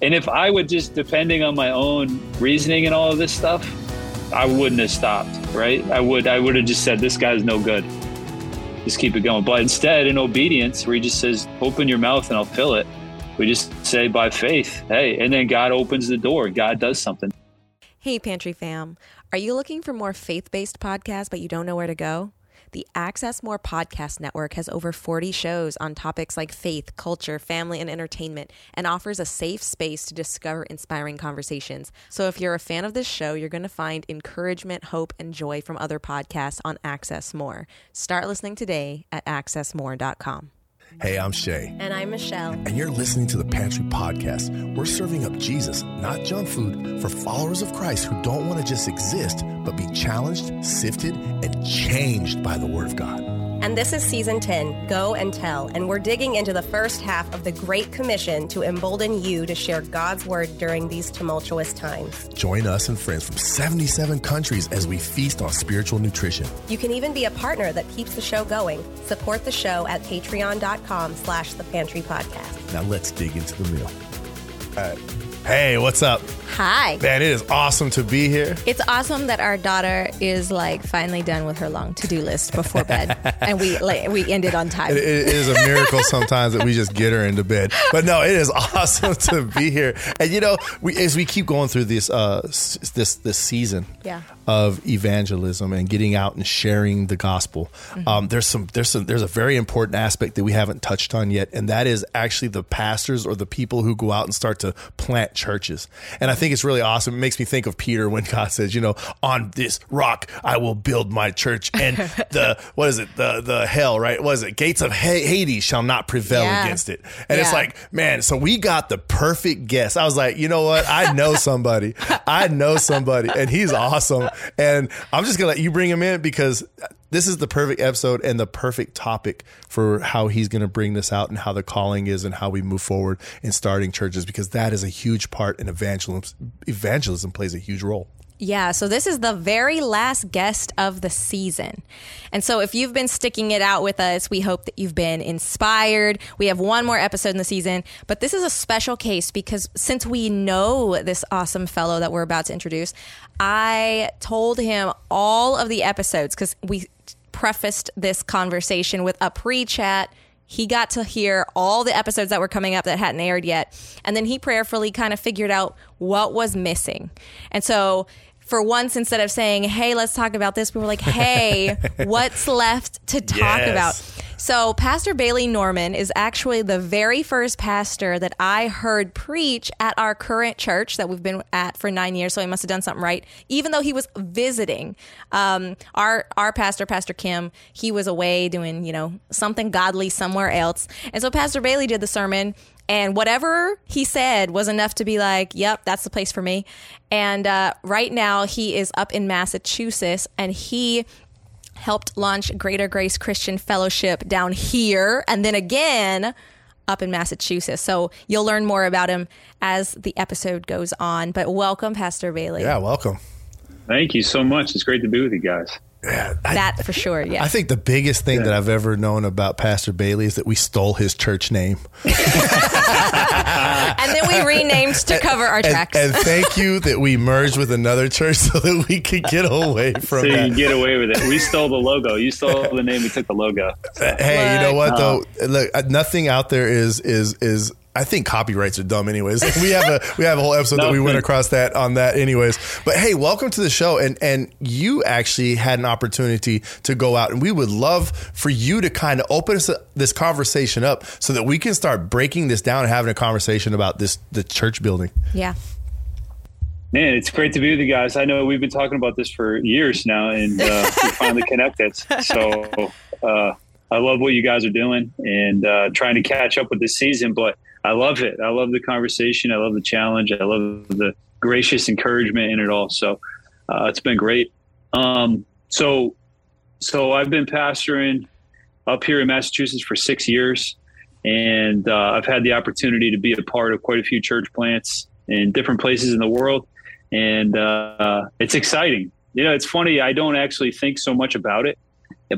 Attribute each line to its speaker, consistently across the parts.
Speaker 1: And if I would just depending on my own reasoning and all of this stuff, I wouldn't have stopped, right? I would I would have just said this guy's no good. Just keep it going. But instead, in obedience, where he just says, "Open your mouth and I'll fill it," we just say by faith, "Hey," and then God opens the door. God does something.
Speaker 2: Hey, Pantry fam. Are you looking for more faith based podcasts, but you don't know where to go? The Access More Podcast Network has over 40 shows on topics like faith, culture, family, and entertainment, and offers a safe space to discover inspiring conversations. So if you're a fan of this show, you're going to find encouragement, hope, and joy from other podcasts on Access More. Start listening today at accessmore.com.
Speaker 3: Hey, I'm Shay.
Speaker 2: And I'm Michelle.
Speaker 3: And you're listening to the Pantry Podcast. We're serving up Jesus, not junk food, for followers of Christ who don't want to just exist, but be challenged, sifted, and changed by the Word of God.
Speaker 4: And this is season 10, Go and Tell, and we're digging into the first half of the Great Commission to embolden you to share God's word during these tumultuous times.
Speaker 3: Join us and friends from 77 countries as we feast on spiritual nutrition.
Speaker 4: You can even be a partner that keeps the show going. Support the show at patreon.com slash the pantry podcast.
Speaker 3: Now let's dig into the meal. All right. Hey, what's up?
Speaker 2: Hi.
Speaker 3: Man, it is awesome to be here.
Speaker 2: It's awesome that our daughter is like finally done with her long to-do list before bed, and we like we ended on time.
Speaker 3: It, it is a miracle sometimes that we just get her into bed. But no, it is awesome to be here. And you know, we as we keep going through this uh this this season
Speaker 2: Yeah.
Speaker 3: Of evangelism and getting out and sharing the gospel, um, there's some there's some there's a very important aspect that we haven't touched on yet, and that is actually the pastors or the people who go out and start to plant churches. And I think it's really awesome. It makes me think of Peter when God says, you know, on this rock I will build my church, and the what is it the the hell right? What is it? Gates of Hades shall not prevail
Speaker 2: Yeah.
Speaker 3: against it. And it's like, man, so we got the perfect guest. I was like, you know what? I know somebody. I know somebody, and he's awesome. And I'm just gonna let you bring him in because this is the perfect episode and the perfect topic for how he's going to bring this out and how the calling is and how we move forward in starting churches because that is a huge part in evangelism. Evangelism plays a huge role.
Speaker 2: Yeah, so this is the very last guest of the season. And so if you've been sticking it out with us, we hope that you've been inspired. We have one more episode in the season, but this is a special case because since we know this awesome fellow that we're about to introduce, I told him all of the episodes because we prefaced this conversation with a pre chat he got to hear all the episodes that were coming up that hadn't aired yet. And then he prayerfully kind of figured out what was missing. And so, for once, instead of saying, hey, let's talk about this, we were like, hey, what's left to talk
Speaker 3: Yes.
Speaker 2: about? So, Pastor Bailey Norman is actually the very first pastor that I heard preach at our current church that we've been at for nine years. So, he must have done something right, even though he was visiting. Um, our our pastor, Pastor Kim, he was away doing you know something godly somewhere else, and so Pastor Bailey did the sermon. And whatever he said was enough to be like, yep, that's the place for me. And uh, right now, he is up in Massachusetts and he helped launch Greater Grace Christian Fellowship down here and then again up in Massachusetts. So you'll learn more about him as the episode goes on. But welcome, Pastor Bailey.
Speaker 3: Yeah, welcome.
Speaker 1: Thank you so much. It's great to be with you guys.
Speaker 3: Yeah, I,
Speaker 2: That for sure, yeah.
Speaker 3: I think the biggest thing that I've ever known about Pastor Bailey is that we stole his church name.
Speaker 2: and then we renamed to cover our tracks.
Speaker 3: and thank you that we merged with another church so that we could get away from
Speaker 1: So you
Speaker 3: that.
Speaker 1: can get away with it. We stole the logo. You stole the name. We took the logo.
Speaker 3: hey, you know what
Speaker 1: Look.
Speaker 3: though? Look, uh, nothing out there is is is. I think copyrights are dumb, anyways. We have a we have a whole episode that we went across that on that, anyways. But hey, welcome to the show, and and you actually had an opportunity to go out, and we would love for you to kind of open us, this conversation up so that we can start breaking this down and having a conversation about this the church building.
Speaker 2: yeah.
Speaker 1: Man, it's great to be with you guys. I know we've been talking about this for years now, and uh, we finally connected. So uh, I love what you guys are doing and uh, trying to catch up with this season. But I love it. I love the conversation. I love the challenge. I love the gracious encouragement in it all. So uh, it's been great. Um, so, so I've been pastoring up here in Massachusetts for six years, and uh, I've had the opportunity to be a part of quite a few church plants in different places in the world, and uh, it's exciting. You know, it's funny. I don't actually think so much about it,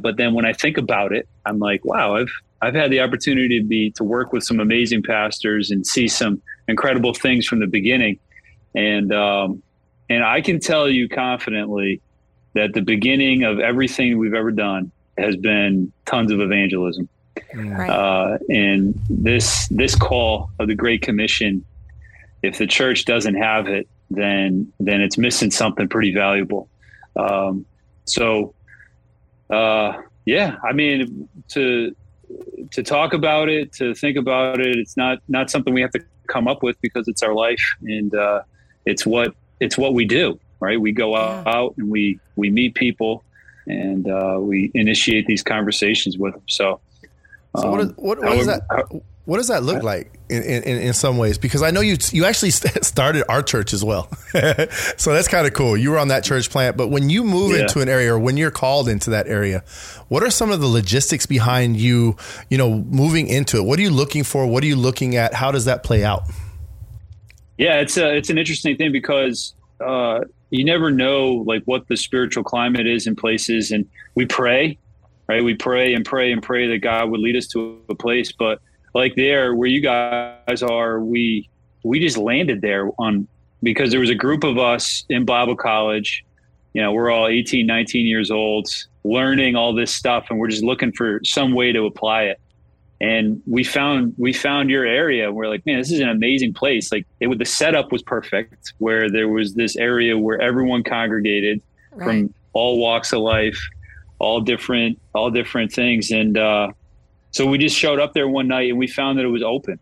Speaker 1: but then when I think about it, I'm like, wow, I've I've had the opportunity to be to work with some amazing pastors and see some incredible things from the beginning, and um, and I can tell you confidently that the beginning of everything we've ever done has been tons of evangelism. Right. Uh, and this this call of the Great Commission, if the church doesn't have it, then then it's missing something pretty valuable. Um, so, uh, yeah, I mean, to to talk about it, to think about it, it's not not something we have to come up with because it's our life and uh, it's what it's what we do. Right? We go yeah. out and we we meet people and uh, we initiate these conversations with them. So.
Speaker 3: So what, is, um, what, what, is that? What does that look like in, in, in some ways? Because I know you you actually started our church as well, so that's kind of cool. You were on that church plant, but when you move yeah. into an area or when you're called into that area, what are some of the logistics behind you? You know, moving into it. What are you looking for? What are you looking at? How does that play out?
Speaker 1: Yeah, it's a, it's an interesting thing because uh, you never know like what the spiritual climate is in places, and we pray, right? We pray and pray and pray that God would lead us to a place, but like there where you guys are, we we just landed there on because there was a group of us in Bible college. You know, we're all 18, 19 years old, learning all this stuff, and we're just looking for some way to apply it. And we found we found your area. We're like, man, this is an amazing place. Like, it the setup was perfect, where there was this area where everyone congregated right. from all walks of life, all different, all different things, and uh, so we just showed up there one night and we found that it was open.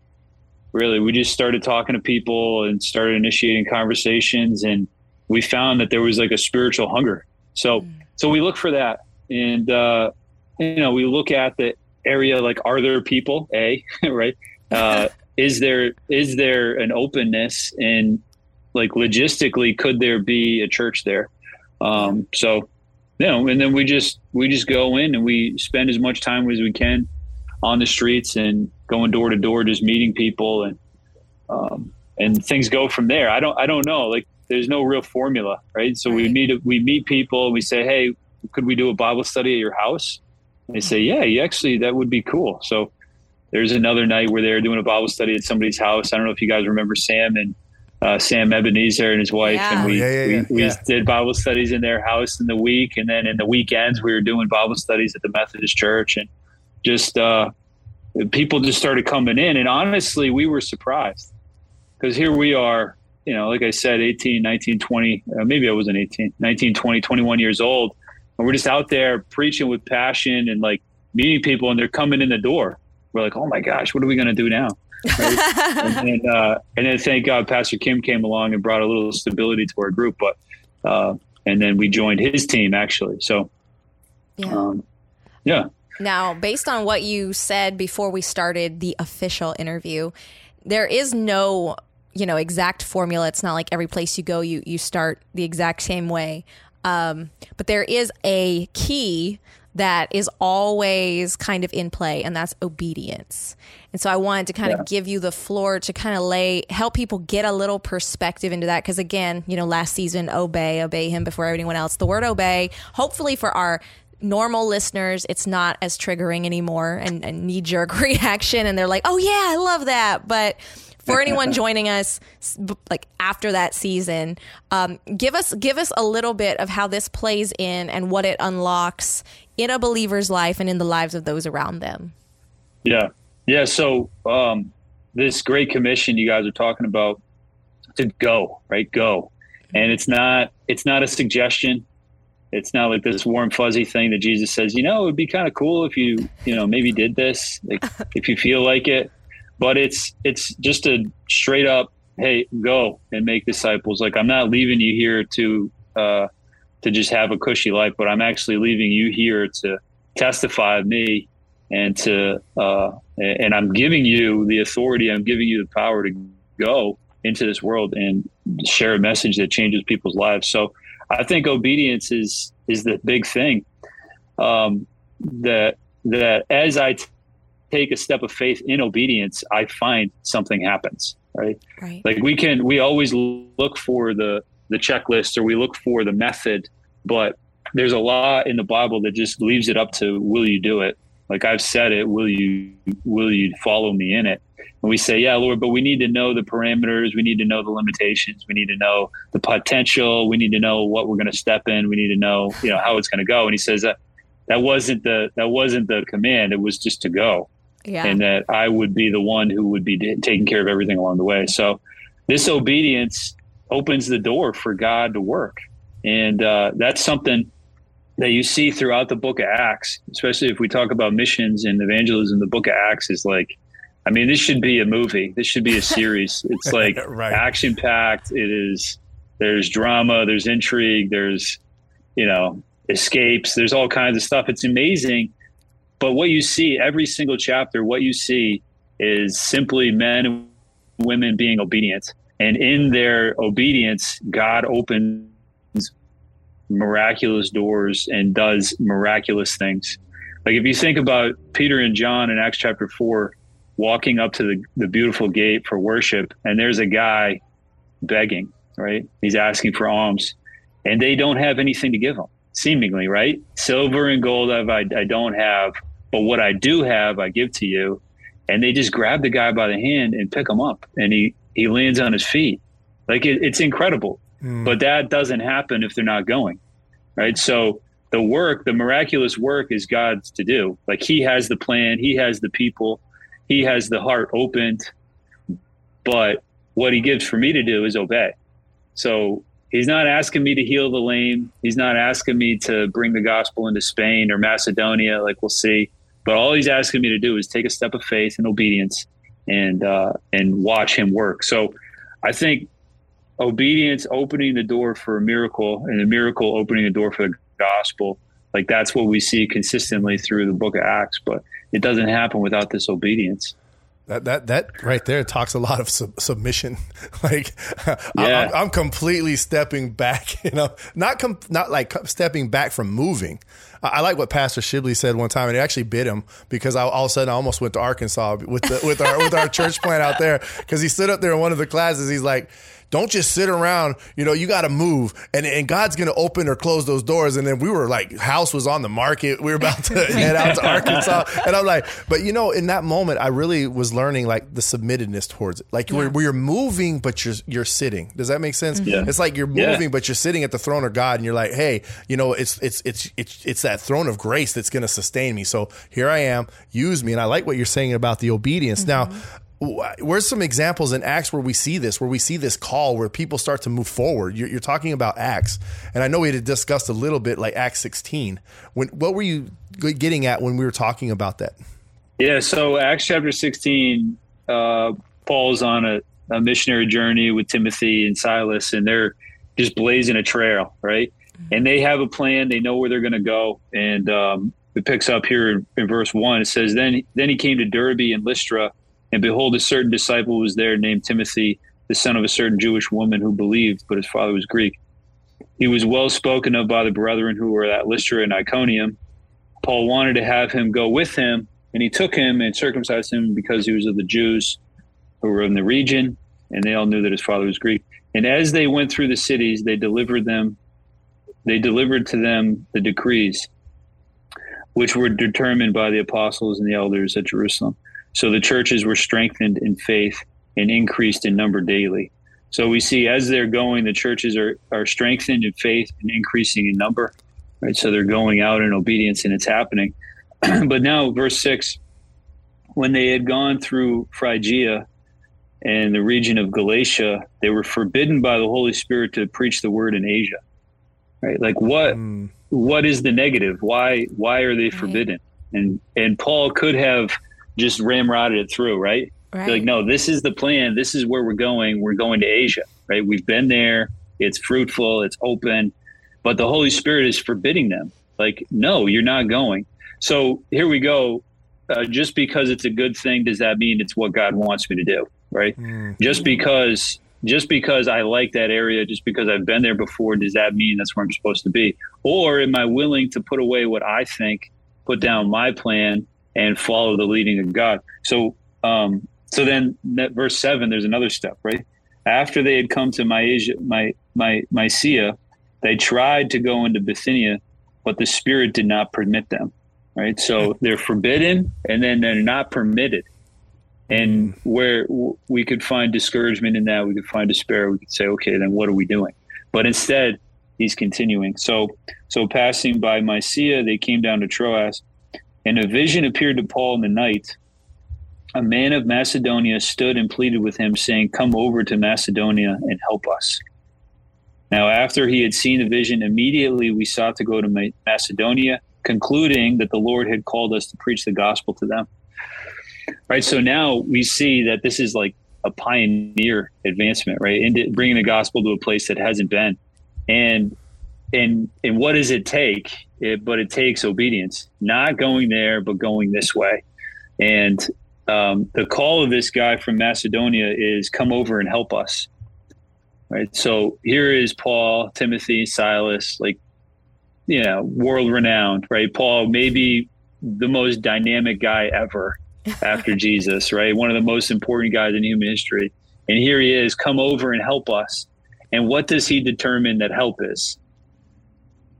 Speaker 1: Really, we just started talking to people and started initiating conversations, and we found that there was like a spiritual hunger. So, mm. so we look for that, and uh, you know, we look at the area like, are there people? A right? Uh, is there is there an openness and like logistically, could there be a church there? Um, so, you know, and then we just we just go in and we spend as much time as we can on the streets and going door to door, just meeting people and um, and things go from there. I don't I don't know. Like there's no real formula, right? So right. we meet we meet people. And we say, hey, could we do a Bible study at your house? And they say, yeah, you actually that would be cool. So there's another night where they're doing a Bible study at somebody's house. I don't know if you guys remember Sam and uh, Sam Ebenezer and his wife, yeah. and we, yeah, yeah, we, we did Bible studies in their house in the week, and then in the weekends we were doing Bible studies at the Methodist Church, and just uh, people just started coming in. And honestly, we were surprised because here we are, you know, like I said, 18, 19, 20, uh, maybe I wasn't 18, 19, 20, 21 years old. And we're just out there preaching with passion and like meeting people, and they're coming in the door. We're like, oh my gosh, what are we going to do now? Right? and, then, uh, and then thank God Pastor Kim came along and brought a little stability to our group. But, uh, and then we joined his team actually. So, yeah. Um, yeah.
Speaker 2: Now, based on what you said before we started the official interview, there is no, you know, exact formula. It's not like every place you go, you you start the exact same way. Um, but there is a key that is always kind of in play, and that's obedience. And so I wanted to kind yeah. of give you the floor to kind of lay, help people get a little perspective into that. Because again, you know, last season, obey, obey him before anyone else. The word obey, hopefully for our normal listeners, it's not as triggering anymore and, and knee jerk reaction. And they're like, oh, yeah, I love that. But for anyone joining us like after that season, um, give us give us a little bit of how this plays in and what it unlocks in a believer's life and in the lives of those around them.
Speaker 1: Yeah, yeah. So um, this great commission you guys are talking about to go right, go, and it's not it's not a suggestion. It's not like this warm fuzzy thing that Jesus says, you know, it would be kind of cool if you, you know, maybe did this, like if you feel like it. But it's it's just a straight up, hey, go and make disciples. Like I'm not leaving you here to uh, to just have a cushy life, but I'm actually leaving you here to testify of me and to uh, and I'm giving you the authority. I'm giving you the power to go into this world and share a message that changes people's lives. So I think obedience is is the big thing. Um, that that as I t- take a step of faith in obedience, I find something happens. Right? right. Like we can, we always look for the the checklist or we look for the method, but there's a lot in the Bible that just leaves it up to will you do it? Like I've said it. Will you will you follow me in it? And we say, Yeah, Lord, but we need to know the parameters. We need to know the limitations. We need to know the potential. We need to know what we're going to step in. We need to know, you know, how it's going to go. And he says that that wasn't the that wasn't the command. It was just to go. Yeah. And that I would be the one who would be taking care of everything along the way. So this obedience opens the door for God to work. And uh, that's something that you see throughout the book of Acts, especially if we talk about missions and evangelism. The book of Acts is like, I mean, this should be a movie. This should be a series. It's like right. action packed. It is. There's drama. There's intrigue. There's, you know, escapes. There's all kinds of stuff. It's amazing. But what you see every single chapter, what you see is simply men and women being obedient. And in their obedience, God opens miraculous doors and does miraculous things. Like if you think about Peter and John in Acts chapter 4 walking up to the, the beautiful gate for worship, and there's a guy begging, right? He's asking for alms, and they don't have anything to give him, seemingly, right? Silver and gold I, I don't have, but what I do have, I give to you. And they just grab the guy by the hand and pick him up, and he he lands on his feet. Like it, it's incredible. Mm. But that doesn't happen if they're not going. Right. So the work, the miraculous work is God's to do. Like he has the plan, he has the people, he has the heart opened. But what he gives for me to do is obey. So he's not asking me to heal the lame. He's not asking me to bring the gospel into Spain or Macedonia, like we'll see. But all he's asking me to do is take a step of faith and obedience and uh, and watch him work. So I think obedience opening the door for a miracle and a miracle opening the door for the gospel like that's what we see consistently through the book of acts but it doesn't happen without this obedience
Speaker 3: that that that right there talks a lot of sub- submission. like, yeah. I'm, I'm, completely stepping back. You know, not com- not like stepping back from moving. I, I, like what Pastor Shibley said one time, and it actually bit him because I, all of a sudden I almost went to Arkansas with the, with our with our church plant out there because he stood up there in one of the classes. He's like don't just sit around. You know, you got to move, and and God's going to open or close those doors. And then we were like, house was on the market. We were about to head out to Arkansas, and I'm like, but you know, in that moment, I really was learning like the submittedness towards it. Like yeah. we're we're moving, but you're you're sitting. Does that make sense? Yeah. It's like you're moving, yeah. but you're sitting at the throne of God, and you're like, hey, you know, it's it's it's it's it's that throne of grace that's going to sustain me. So here I am. Use me, and I like what you're saying about the obedience. Mm-hmm. Now where's some examples in acts where we see this where we see this call where people start to move forward? You're, you're, talking about acts and i know we had discussed a little bit like acts 16 when what were you getting at when we were talking about that?
Speaker 1: Yeah so acts chapter 16 uh, paul's on a, a missionary journey with timothy and silas and they're just blazing a trail right? Mm-hmm. and they have a plan. They know where they're going to go and um, it picks up here in, in verse 1 it says then then he came to derbe and lystra and behold, a certain disciple was there named Timothy, the son of a certain Jewish woman who believed, but his father was Greek. He was well spoken of by the brethren who were at Lystra and Iconium. Paul wanted to have him go with him, and he took him and circumcised him because he was of the Jews who were in the region, and they all knew that his father was Greek. And as they went through the cities, they delivered them, they delivered to them the decrees, which were determined by the apostles and the elders at Jerusalem. So the churches were strengthened in faith and increased in number daily. So we see as they're going, the churches are, are strengthened in faith and increasing in number. Right. So they're going out in obedience and it's happening. but now, verse six, when they had gone through Phrygia and the region of Galatia, they were forbidden by the Holy Spirit to preach the word in Asia. Right? Like what mm. what is the negative? Why why are they forbidden? And and Paul could have just ramrodded it through, right? right. Like, no, this is the plan. This is where we're going. We're going to Asia, right? We've been there. It's fruitful. It's open, but the Holy Spirit is forbidding them. Like, no, you're not going. So here we go. Uh, just because it's a good thing, does that mean it's what God wants me to do? Right? Mm. Just because just because I like that area, just because I've been there before, does that mean that's where I'm supposed to be? Or am I willing to put away what I think, put down my plan, and follow the leading of God. So, um, so then that verse seven, there's another step, right? After they had come to Mysia, my, my, Mysia, they tried to go into Bithynia, but the Spirit did not permit them. right? So they're forbidden and then they're not permitted. And where we could find discouragement in that, we could find despair. We could say, okay, then what are we doing? But instead, he's continuing. So, so passing by Mysia, they came down to Troas, and a vision appeared to Paul in the night. A man of Macedonia stood and pleaded with him, saying, Come over to Macedonia and help us. Now, after he had seen the vision, immediately we sought to go to Macedonia, concluding that the Lord had called us to preach the gospel to them. Right. So now we see that this is like a pioneer advancement, right? Into bringing the gospel to a place that hasn't been. And and and what does it take? It, but it takes obedience, not going there, but going this way. And um, the call of this guy from Macedonia is come over and help us. Right. So here is Paul, Timothy, Silas, like, you know, world renowned, right? Paul, maybe the most dynamic guy ever after Jesus, right? One of the most important guys in human history. And here he is, come over and help us. And what does he determine that help is?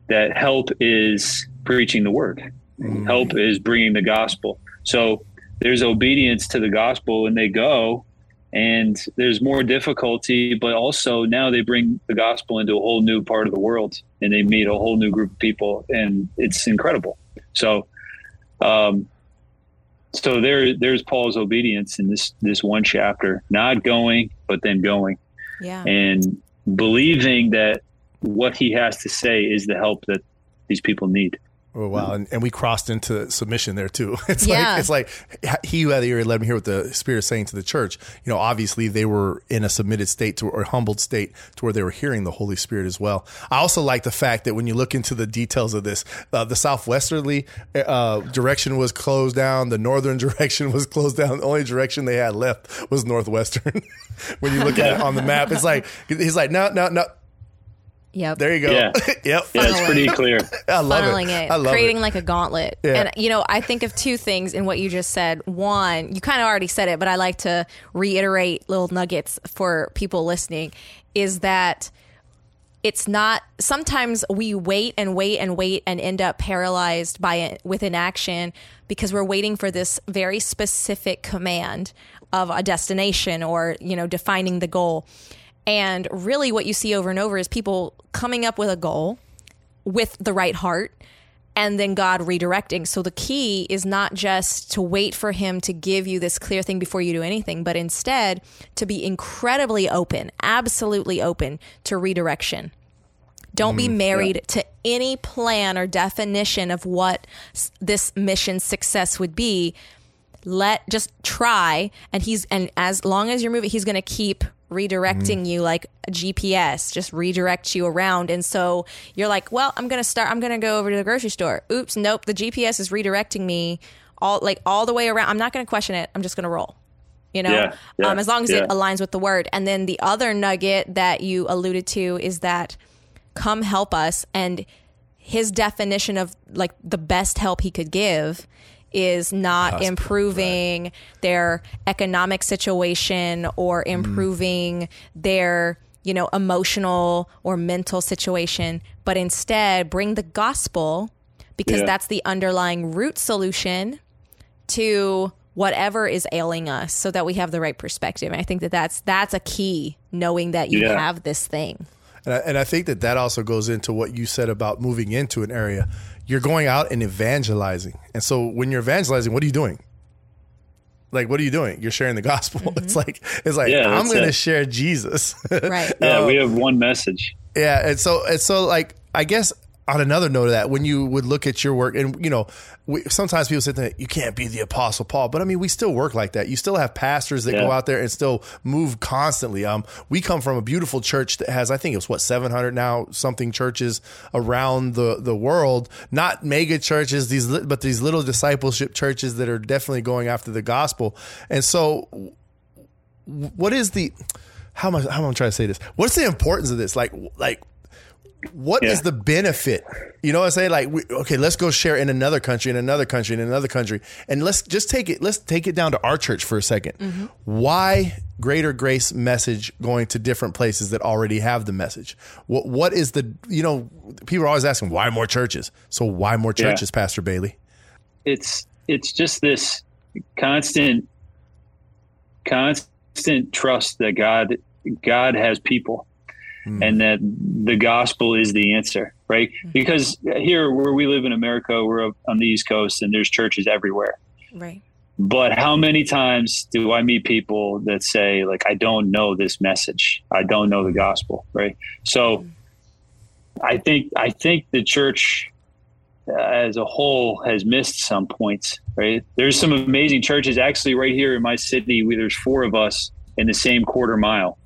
Speaker 1: That help is preaching the word. Mm. Help is bringing the gospel. So there's obedience to the gospel and they go and there's more difficulty, but also now they bring the gospel into a whole new part of the world and they meet a whole new group of people and it's incredible. So, um, so there there's Paul's obedience in this this one chapter, not going but then going.
Speaker 2: Yeah.
Speaker 1: And believing that what he has to say is the help that these people need.
Speaker 3: Oh wow! And, and we crossed into submission there too. It's yeah. like it's like he who had the ear let me hear what the Spirit is saying to the church. You know, obviously they were in a submitted state to or humbled state to where they were hearing the Holy Spirit as well. I also like the fact that when you look into the details of this, uh, the southwesterly uh, direction was closed down, the northern direction was closed down. The only direction they had left was northwestern. when you look at it on the map, it's like he's like no no no
Speaker 2: Yep.
Speaker 3: There you go.
Speaker 1: Yeah.
Speaker 3: yep.
Speaker 1: Yeah, it's pretty clear.
Speaker 3: I love
Speaker 2: funneling
Speaker 3: it.
Speaker 2: it,
Speaker 3: I love
Speaker 2: creating
Speaker 3: it.
Speaker 2: like a gauntlet.
Speaker 3: Yeah.
Speaker 2: And you know, I think of two things in what you just said. One, you kind of already said it, but I like to reiterate little nuggets for people listening is that it's not sometimes we wait and wait and wait and end up paralyzed by it with inaction because we're waiting for this very specific command of a destination or you know defining the goal and really, what you see over and over is people coming up with a goal with the right heart and then God redirecting. So the key is not just to wait for Him to give you this clear thing before you do anything, but instead to be incredibly open, absolutely open to redirection. Don't be mm, married yeah. to any plan or definition of what this mission success would be. Let just try, and he's and as long as you're moving, he's going to keep redirecting mm. you like a GPS, just redirect you around. And so you're like, well, I'm going to start, I'm going to go over to the grocery store. Oops, nope, the GPS is redirecting me all like all the way around. I'm not going to question it. I'm just going to roll. You know,
Speaker 1: yeah, yeah,
Speaker 2: um, as long as
Speaker 1: yeah.
Speaker 2: it aligns with the word. And then the other nugget that you alluded to is that come help us. And his definition of like the best help he could give is not Hospital, improving right. their economic situation or mm-hmm. improving mm. their you know emotional or mental situation but instead bring the gospel because yeah. that's the underlying root solution to whatever is ailing us so that we have the right perspective and i think that that's that's a key knowing that you yeah. have this thing
Speaker 3: and I, and I think that that also goes into what you said about moving into an area you're going out and evangelizing. And so when you're evangelizing, what are you doing? Like, what are you doing? You're sharing the gospel. Mm-hmm. It's like, it's like, yeah, I'm going to share Jesus.
Speaker 2: right.
Speaker 1: Yeah. Um, we have one message.
Speaker 3: Yeah. And so, and so like, I guess on another note of that, when you would look at your work, and you know, we, sometimes people say that you can't be the Apostle Paul, but I mean, we still work like that. You still have pastors that yeah. go out there and still move constantly. Um, we come from a beautiful church that has, I think it's what seven hundred now something churches around the the world. Not mega churches, these but these little discipleship churches that are definitely going after the gospel. And so, what is the how am I, how am I trying to say this? What's the importance of this? Like, like what yeah. is the benefit? You know what I'm saying? Like, we, okay, let's go share in another country, in another country, in another country, and let's just take it. Let's take it down to our church for a 2nd mm-hmm. Why greater grace message going to different places that already have the message? What What is the? You know, people are always asking why more churches. So why more churches, yeah. Pastor Bailey?
Speaker 1: it's it's just this constant constant trust that God God has people mm. and that the gospel is the answer, right? Mm. Because here where we live in America, we're on the East Coast and there's churches everywhere.
Speaker 2: Right.
Speaker 1: But how many times do I meet people that say like I don't know this message. I don't know the gospel, right? So mm. I think I think the church as a whole has missed some points, right? There's some amazing churches actually right here in my city. We, there's four of us in the same quarter mile.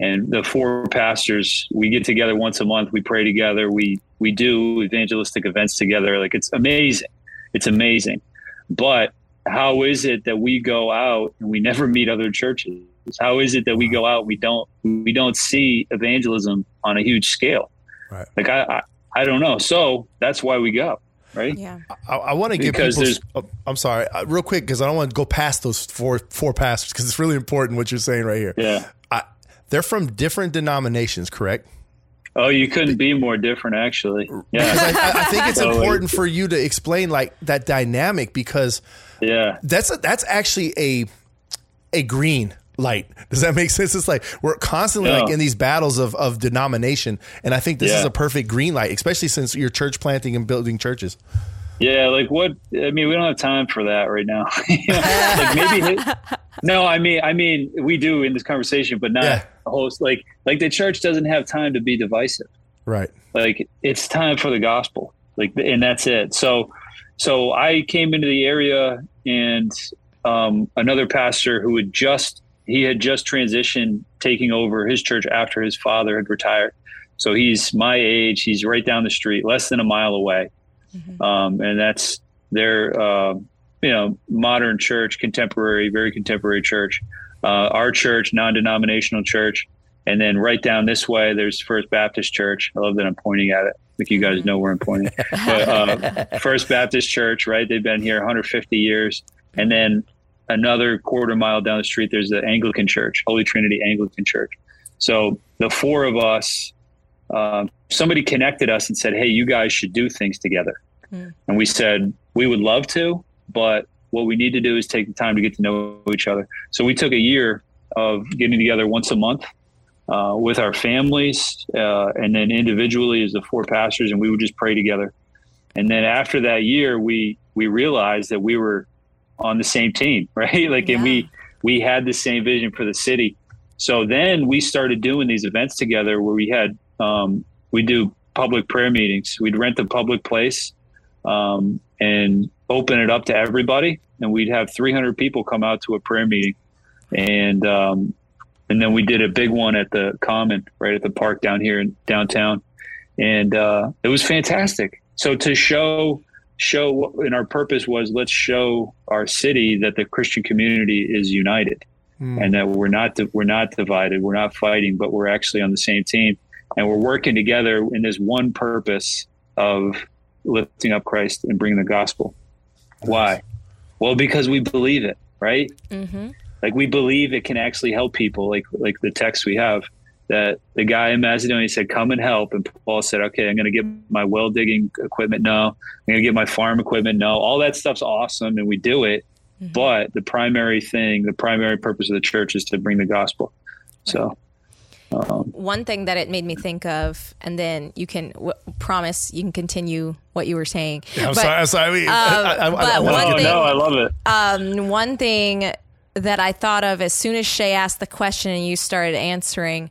Speaker 1: And the four pastors, we get together once a month. We pray together. We we do evangelistic events together. Like it's amazing. It's amazing. But how is it that we go out and we never meet other churches? How is it that we go out we don't we don't see evangelism on a huge scale?
Speaker 3: Right.
Speaker 1: Like I, I I don't know. So that's why we go right?
Speaker 2: Yeah.
Speaker 3: I, I want to give people. Oh, I'm sorry, uh, real quick, because I don't want to go past those four four pastors because it's really important what you're saying right here.
Speaker 1: Yeah.
Speaker 3: I, they're from different denominations, correct?
Speaker 1: Oh, you couldn't be more different, actually. Yeah.
Speaker 3: I, I, think it's important for you to explain like that dynamic because
Speaker 1: yeah,
Speaker 3: that's a, that's actually a a green light. Does that make sense? It's like we're constantly yeah. like in these battles of, of denomination. And I think this yeah. is a perfect green light, especially since you're church planting and building churches.
Speaker 1: Yeah, like what? I mean, we don't have time for that right now. like maybe, no, I mean, I mean, we do in this conversation, but not yeah. a host. Like, like the church doesn't have time to be divisive.
Speaker 3: Right.
Speaker 1: Like it's time for the gospel. Like, and that's it. So, so I came into the area, and um, another pastor who had just he had just transitioned taking over his church after his father had retired. So he's my age. He's right down the street, less than a mile away. Mm-hmm. Um, and that's their, uh, you know, modern church, contemporary, very contemporary church. Uh, our church, non-denominational church. And then right down this way, there's First Baptist Church. I love that I'm pointing at it. I think you guys mm-hmm. know where I'm pointing. but uh, First Baptist Church, right? They've been here 150 years. And then another quarter mile down the street, there's the Anglican Church, Holy Trinity Anglican Church. So the four of us, um, somebody connected us and said, "Hey, you guys should do things together." Mm. And we said we would love to, but what we need to do is take the time to get to know each other. So we took a year of getting together once a month uh, with our families, uh, and then individually as the four pastors, and we would just pray together. And then after that year, we we realized that we were on the same team, right? Like, yeah. and we we had the same vision for the city. So then we started doing these events together where we had um, we do public prayer meetings. We'd rent a public place um, and open it up to everybody, and we'd have 300 people come out to a prayer meeting, and um, and then we did a big one at the Common, right at the park down here in downtown, and uh, it was fantastic. So to show show and our purpose was let's show our city that the Christian community is united mm. and that we're not we're not divided we're not fighting but we're actually on the same team and we're working together in this one purpose of lifting up Christ and bringing the gospel why well because we believe it right mm-hmm. like we believe it can actually help people like like the text we have that the guy in Macedonia said, "Come and help," and Paul said, "Okay, I'm going to get my well digging equipment. No, I'm going to get my farm equipment. No, all that stuff's awesome, and we do it. Mm-hmm. But the primary thing, the primary purpose of the church is to bring the gospel. So."
Speaker 2: Um, one thing that it made me think of, and then you can w- promise you can continue what you were saying.
Speaker 3: Yeah, I'm but, sorry. I'm sorry. Um, I,
Speaker 2: I, I,
Speaker 1: one oh, thing, no, I love it.
Speaker 2: Um, one thing that I thought of as soon as Shay asked the question and you started answering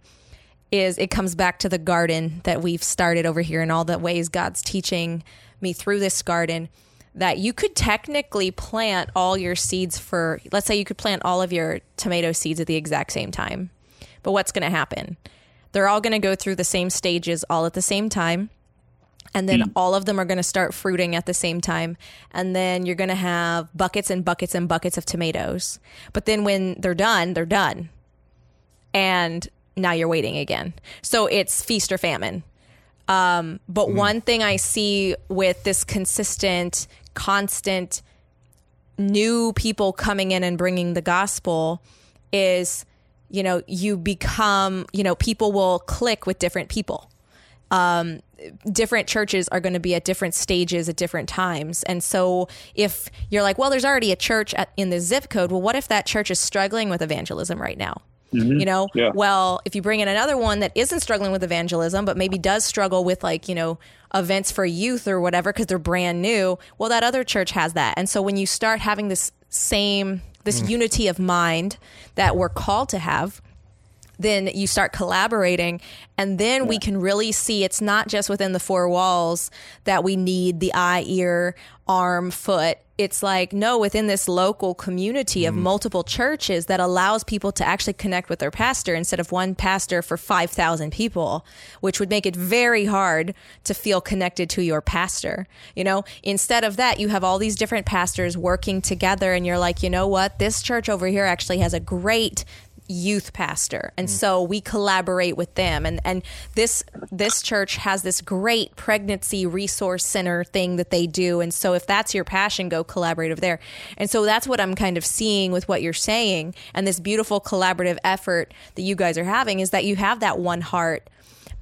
Speaker 2: is it comes back to the garden that we've started over here and all the ways God's teaching me through this garden that you could technically plant all your seeds for let's say you could plant all of your tomato seeds at the exact same time. But what's going to happen? They're all going to go through the same stages all at the same time. And then mm. all of them are going to start fruiting at the same time. And then you're going to have buckets and buckets and buckets of tomatoes. But then when they're done, they're done. And now you're waiting again. So it's feast or famine. Um, but mm. one thing I see with this consistent, constant new people coming in and bringing the gospel is, you know, you become, you know, people will click with different people. um, different churches are going to be at different stages at different times. And so if you're like, well, there's already a church at, in the zip code, well, what if that church is struggling with evangelism right now?
Speaker 1: Mm-hmm.
Speaker 2: You know,
Speaker 1: Yeah.
Speaker 2: well, if you bring in another one that isn't struggling with evangelism, but maybe does struggle with like, you know, events for youth or whatever because they're brand new, well, that other church has that. And so when you start having this same, this hmm. unity of mind that we're called to have, then you start collaborating and then we can really see it's not just within the four walls that we need the eye ear arm foot it's like no within this local community of mm. multiple churches that allows people to actually connect with their pastor instead of one pastor for 5000 people which would make it very hard to feel connected to your pastor you know? Instead of that you have all these different pastors working together and you're like you know what? This church over here actually has a great youth pastor. And so we collaborate with them. And and this this church has this great pregnancy resource center thing that they do. And so if that's your passion go collaborate over there. And so that's what i'm kind of seeing with what you're saying and this beautiful collaborative effort that you guys are having is that you have that one heart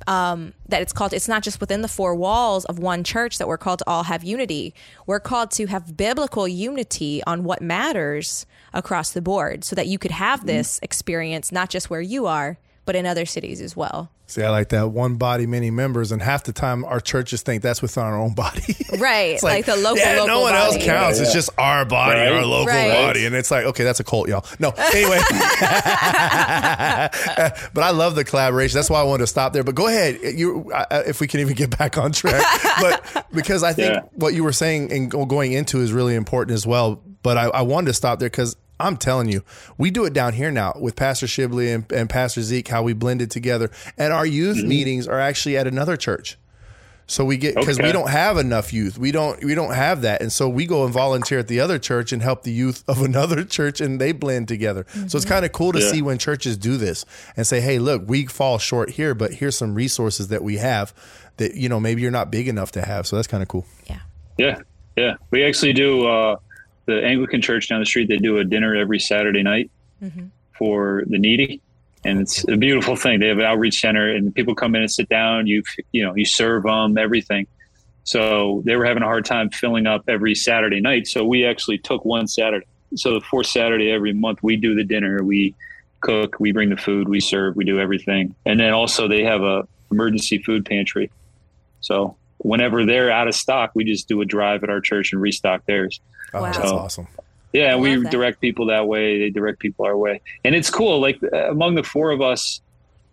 Speaker 2: um, that it's called it's not just within the four walls of one church that we're called to all have unity. We're called to have biblical unity on what matters across the board so that you could have mm-hmm. this experience not just where you are but in other cities as well
Speaker 3: See, I like that one body, many members, and half the time our churches think that's within our own body.
Speaker 2: right
Speaker 3: It's
Speaker 2: like, the local
Speaker 3: yeah,
Speaker 2: local
Speaker 3: no one else
Speaker 2: body.
Speaker 3: counts. It's just our body,
Speaker 1: Right.
Speaker 3: our local
Speaker 2: Right.
Speaker 3: body, and it's like, okay, that's a cult, y'all. No, anyway, but I love the collaboration. That's why I wanted to stop there. But go ahead, you, I- I- if we can even get back on track. but because I think
Speaker 1: Yeah.
Speaker 3: what you were saying and going into is really important as well. But I, I wanted to stop there because. I'm telling you, we do it down here now with Pastor Shibley and, and Pastor Zeke, how we blended together. And our youth
Speaker 1: Mm-hmm.
Speaker 3: meetings are actually at another church. So we get because we don't have enough youth. We don't we don't have that, and so we go and volunteer at the other church and help the youth of another church, and they blend together. So it's kind of cool to
Speaker 1: Yeah.
Speaker 3: see when churches do this and say, "Hey, look, we fall short here, but here's some resources that we have that you know maybe you're not big enough to have." So that's kind of cool.
Speaker 2: yeah
Speaker 1: Yeah, yeah. We actually do uh, the Anglican church down the street. They do a dinner every Saturday night mm-hmm. for the needy, and it's a beautiful thing. They have an outreach center, and people come in and sit down. You you know you serve them everything. So they were having a hard time filling up every Saturday night. So we actually took one Saturday. So the fourth Saturday every month, we do the dinner. We cook, we bring the food, we serve, we do everything, and then also they have a emergency food pantry. So whenever they're out of stock, we just do a drive at our church and restock theirs.
Speaker 3: Oh,
Speaker 2: Wow.
Speaker 3: that's
Speaker 1: So-
Speaker 3: awesome.
Speaker 1: Yeah, we
Speaker 2: that.
Speaker 1: direct people that way. They direct people our way, and it's cool. Like uh, among the four of us,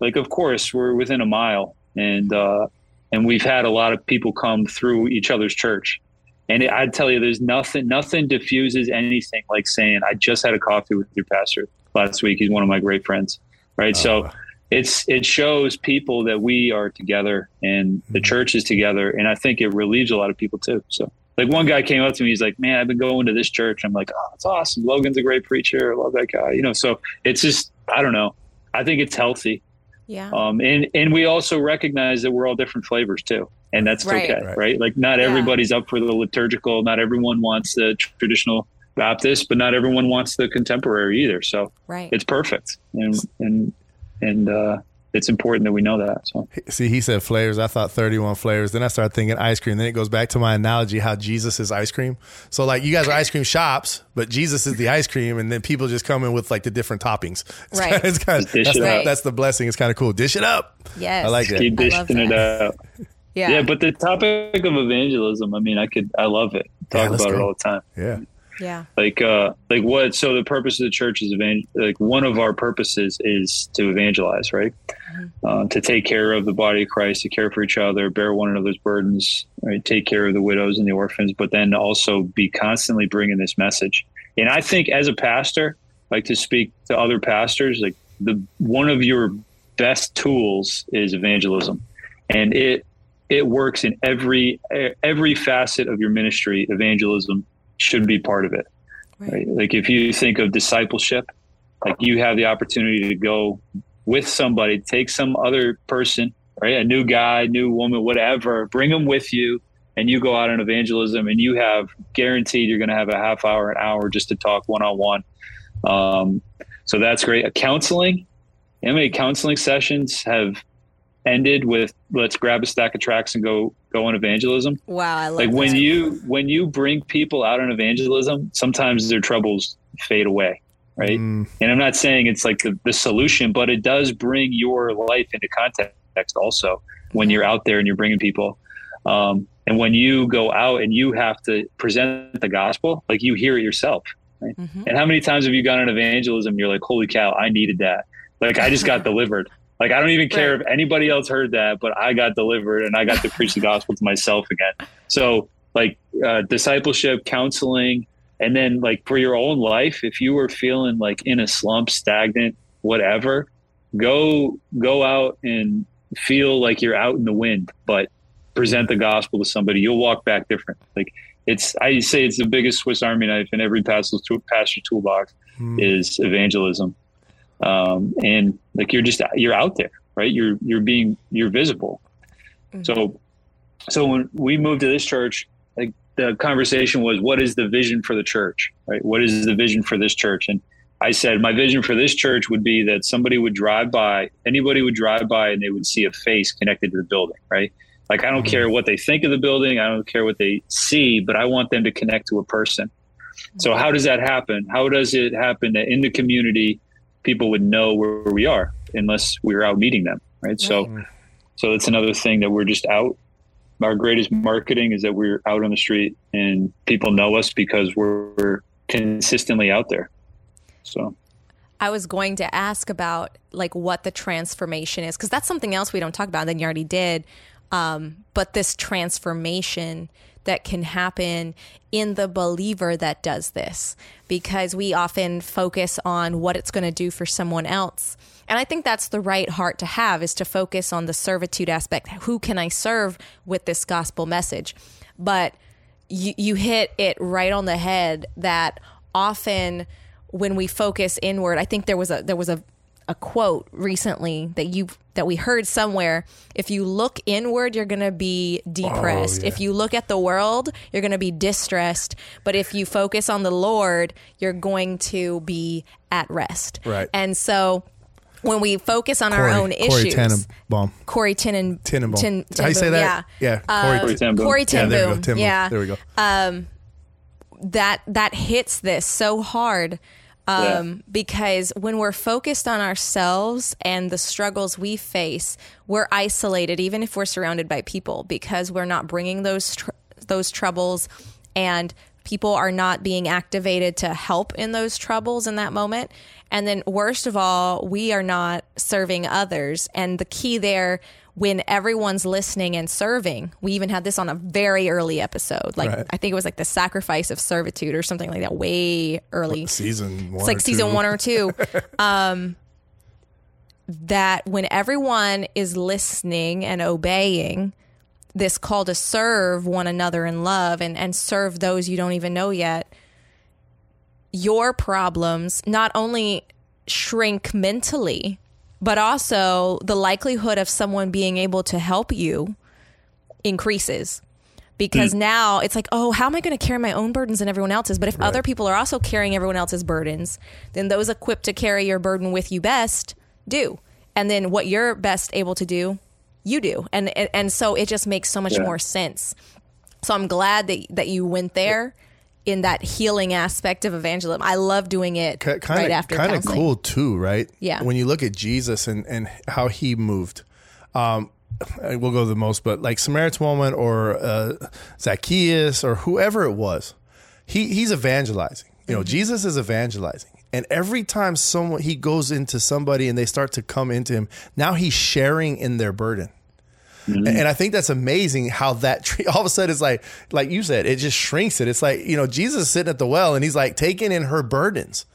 Speaker 1: like of course we're within a mile, and uh, and we've had a lot of people come through each other's church. And I tell you, there's nothing, nothing diffuses anything like saying, "I just had a coffee with your pastor last week. He's one of my great friends." Right. so it's it shows people that we are together and the church is together, and I think it relieves a lot of people too. So. Like one guy came up to me, he's like, "Man, I've been going to this church." I'm like, "Oh, it's awesome. Logan's a great preacher. I love that guy." You know, so it's just, I don't know. I think it's healthy,
Speaker 2: yeah
Speaker 1: um, and and we also recognize that we're all different flavors too, and that's
Speaker 2: Right.
Speaker 1: okay,
Speaker 3: Right.
Speaker 1: right. Like not
Speaker 2: Yeah.
Speaker 1: everybody's up for the liturgical. Not everyone wants the traditional Baptist, but not everyone wants the contemporary either. So
Speaker 2: right
Speaker 1: it's perfect, and and and uh, it's important that we know that. So
Speaker 3: See, he said flavors. I thought 31 flavors. Then I started thinking ice cream. Then it goes back to my analogy how Jesus is ice cream. So, like, you guys are ice cream shops, but Jesus is the ice cream, and then people just come in with like the different toppings. It's
Speaker 2: Right.
Speaker 3: Kinda, it's kind of,
Speaker 1: Dish
Speaker 3: that's,
Speaker 1: it
Speaker 3: the,
Speaker 2: up.
Speaker 3: that's the blessing. It's kind of cool. Dish it up.
Speaker 2: yes
Speaker 3: I like that.
Speaker 1: keep dishing it
Speaker 2: that.
Speaker 1: out.
Speaker 2: yeah
Speaker 1: Yeah, but the topic of evangelism, I mean, I could, I love it. Talk
Speaker 3: let's
Speaker 1: about it all the time.
Speaker 3: Yeah.
Speaker 2: yeah
Speaker 1: like uh like what so the purpose of the church is evangel like one of our purposes is to evangelize right uh, to take care of the body of christ to care for each other bear one another's burdens right? Take care of the widows and the orphans but then also be constantly bringing this message. And i think as a pastor like to speak to other pastors like the one of your best tools is evangelism. And it it works in every every facet of your ministry. Evangelism should be part of it right? Like if you think of discipleship, like you have the opportunity to go with somebody, take some other person, right? A new guy, new woman, whatever, bring them with you and you go out on evangelism and you have guaranteed you're going to have a half hour, an hour just to talk one on one. Um, so that's great. A counseling, how many counseling sessions have ended with let's grab a stack of tracts and go go on evangelism.
Speaker 2: Wow, I love
Speaker 1: like when
Speaker 2: that.
Speaker 1: you when you bring people out on evangelism, sometimes their troubles fade away, right?
Speaker 3: Mm.
Speaker 1: And I'm not saying it's like the, the solution, but it does bring your life into context also when you're out there and you're bringing people. Um, and when you go out and you have to present the gospel, like you hear it yourself. Right?
Speaker 2: Mhm.
Speaker 1: And how many times have you gone on evangelism? And you're like, holy cow, I needed that. Like I just got delivered. Like I don't even care
Speaker 2: Right.
Speaker 1: if anybody else heard that, but I got delivered and I got to preach the gospel to myself again. So like uh, discipleship, counseling, and then like for your own life, if you were feeling like in a slump, stagnant, whatever, go go out and feel like you're out in the wind, but present the gospel to somebody. You'll walk back different. Like it's I say it's the biggest Swiss Army knife in every pastor's tool, pastor toolbox
Speaker 3: Mm.
Speaker 1: is evangelism. Um, and like you're just you're out there, right? You're you're being you're visible.
Speaker 2: Mhm.
Speaker 1: So so when we moved to this church, like the conversation was, what is the vision for the church? Right? What is the vision for this church? And I said, my vision for this church would be that somebody would drive by, anybody would drive by and they would see a face connected to the building, right? Like, I don't care what they think of the building. I don't care what they see, but I want them to connect to a person. So how does that happen? How does it happen that in the community, people would know where we are unless we are out meeting them, right? So, so that's another thing that we're just out. Our greatest marketing is that we're out on the street and people know us because we're, consistently out there. So
Speaker 2: I was going to ask about like what the transformation is because that's something else we don't talk about. Then you already did, um, but this transformation that can happen in the believer that does this because we often focus on what it's going to do for someone else. And I think that's the right heart to have is to focus on the servitude aspect. Who can I serve with this gospel message? But you, you hit it right on the head that often when we focus inward, I think there was a there was a, a quote recently that you that we heard somewhere. If you look inward, you're gonna be depressed.
Speaker 3: yeah.
Speaker 2: If you look at the world, you're gonna be distressed. But if you focus on the Lord, you're going to be at rest.
Speaker 3: Right.
Speaker 2: And so when we focus on our own
Speaker 3: Corey
Speaker 2: issues,
Speaker 3: Tannenbaum.
Speaker 2: Corrie Tinnen,
Speaker 3: Tannenbaum.
Speaker 2: Tin,
Speaker 3: How you say that?
Speaker 2: Yeah.
Speaker 3: Yeah. Corrie,
Speaker 1: Corrie Ten Boom.
Speaker 2: Corrie
Speaker 3: yeah, there we go.
Speaker 2: Tinboom,
Speaker 3: Tinboom.
Speaker 2: Yeah
Speaker 3: There we go.
Speaker 2: Um, that that hits this so hard um,
Speaker 1: Yeah.
Speaker 2: because when we're focused on ourselves and the struggles we face, we're isolated, even if we're surrounded by people, because we're not bringing those tr- those troubles, and people are not being activated to help in those troubles in that moment. And then, worst of all, we are not serving others. And the key there when everyone's listening and serving. We even had this on a very early episode. Like
Speaker 3: Right.
Speaker 2: I think it was like the sacrifice of servitude or something like that, way early.
Speaker 3: Season one.
Speaker 2: It's like season
Speaker 3: two.
Speaker 2: one or two. um, that when everyone is listening and obeying this call to serve one another in love and, and serve those you don't even know yet, your problems not only shrink mentally, but also the likelihood of someone being able to help you increases because now it's like, oh, how am I going to carry my own burdens and everyone else's? But if other people are also carrying everyone else's burdens, then those equipped to carry your burden with you best do. And then what you're best able to do, you do. And and, and so it just makes so much
Speaker 1: Yeah.
Speaker 2: more sense. So I'm glad that that you went there in that healing aspect of evangelism. I love doing it
Speaker 3: kind
Speaker 2: right
Speaker 3: of
Speaker 2: after
Speaker 3: kind of cool too, right?
Speaker 2: Yeah.
Speaker 3: When you look at Jesus and and how he moved, um, we'll go the most, but like Samaritan woman or uh, Zacchaeus or whoever it was, he he's evangelizing. You know, Jesus is evangelizing. And every time someone he goes into somebody and they start to come into him, now he's sharing in their burden. And and I think that's amazing how that tree all of a sudden is like, like you said, it just shrinks it. It's like, you know, Jesus is sitting at the well and he's like taking in her burdens.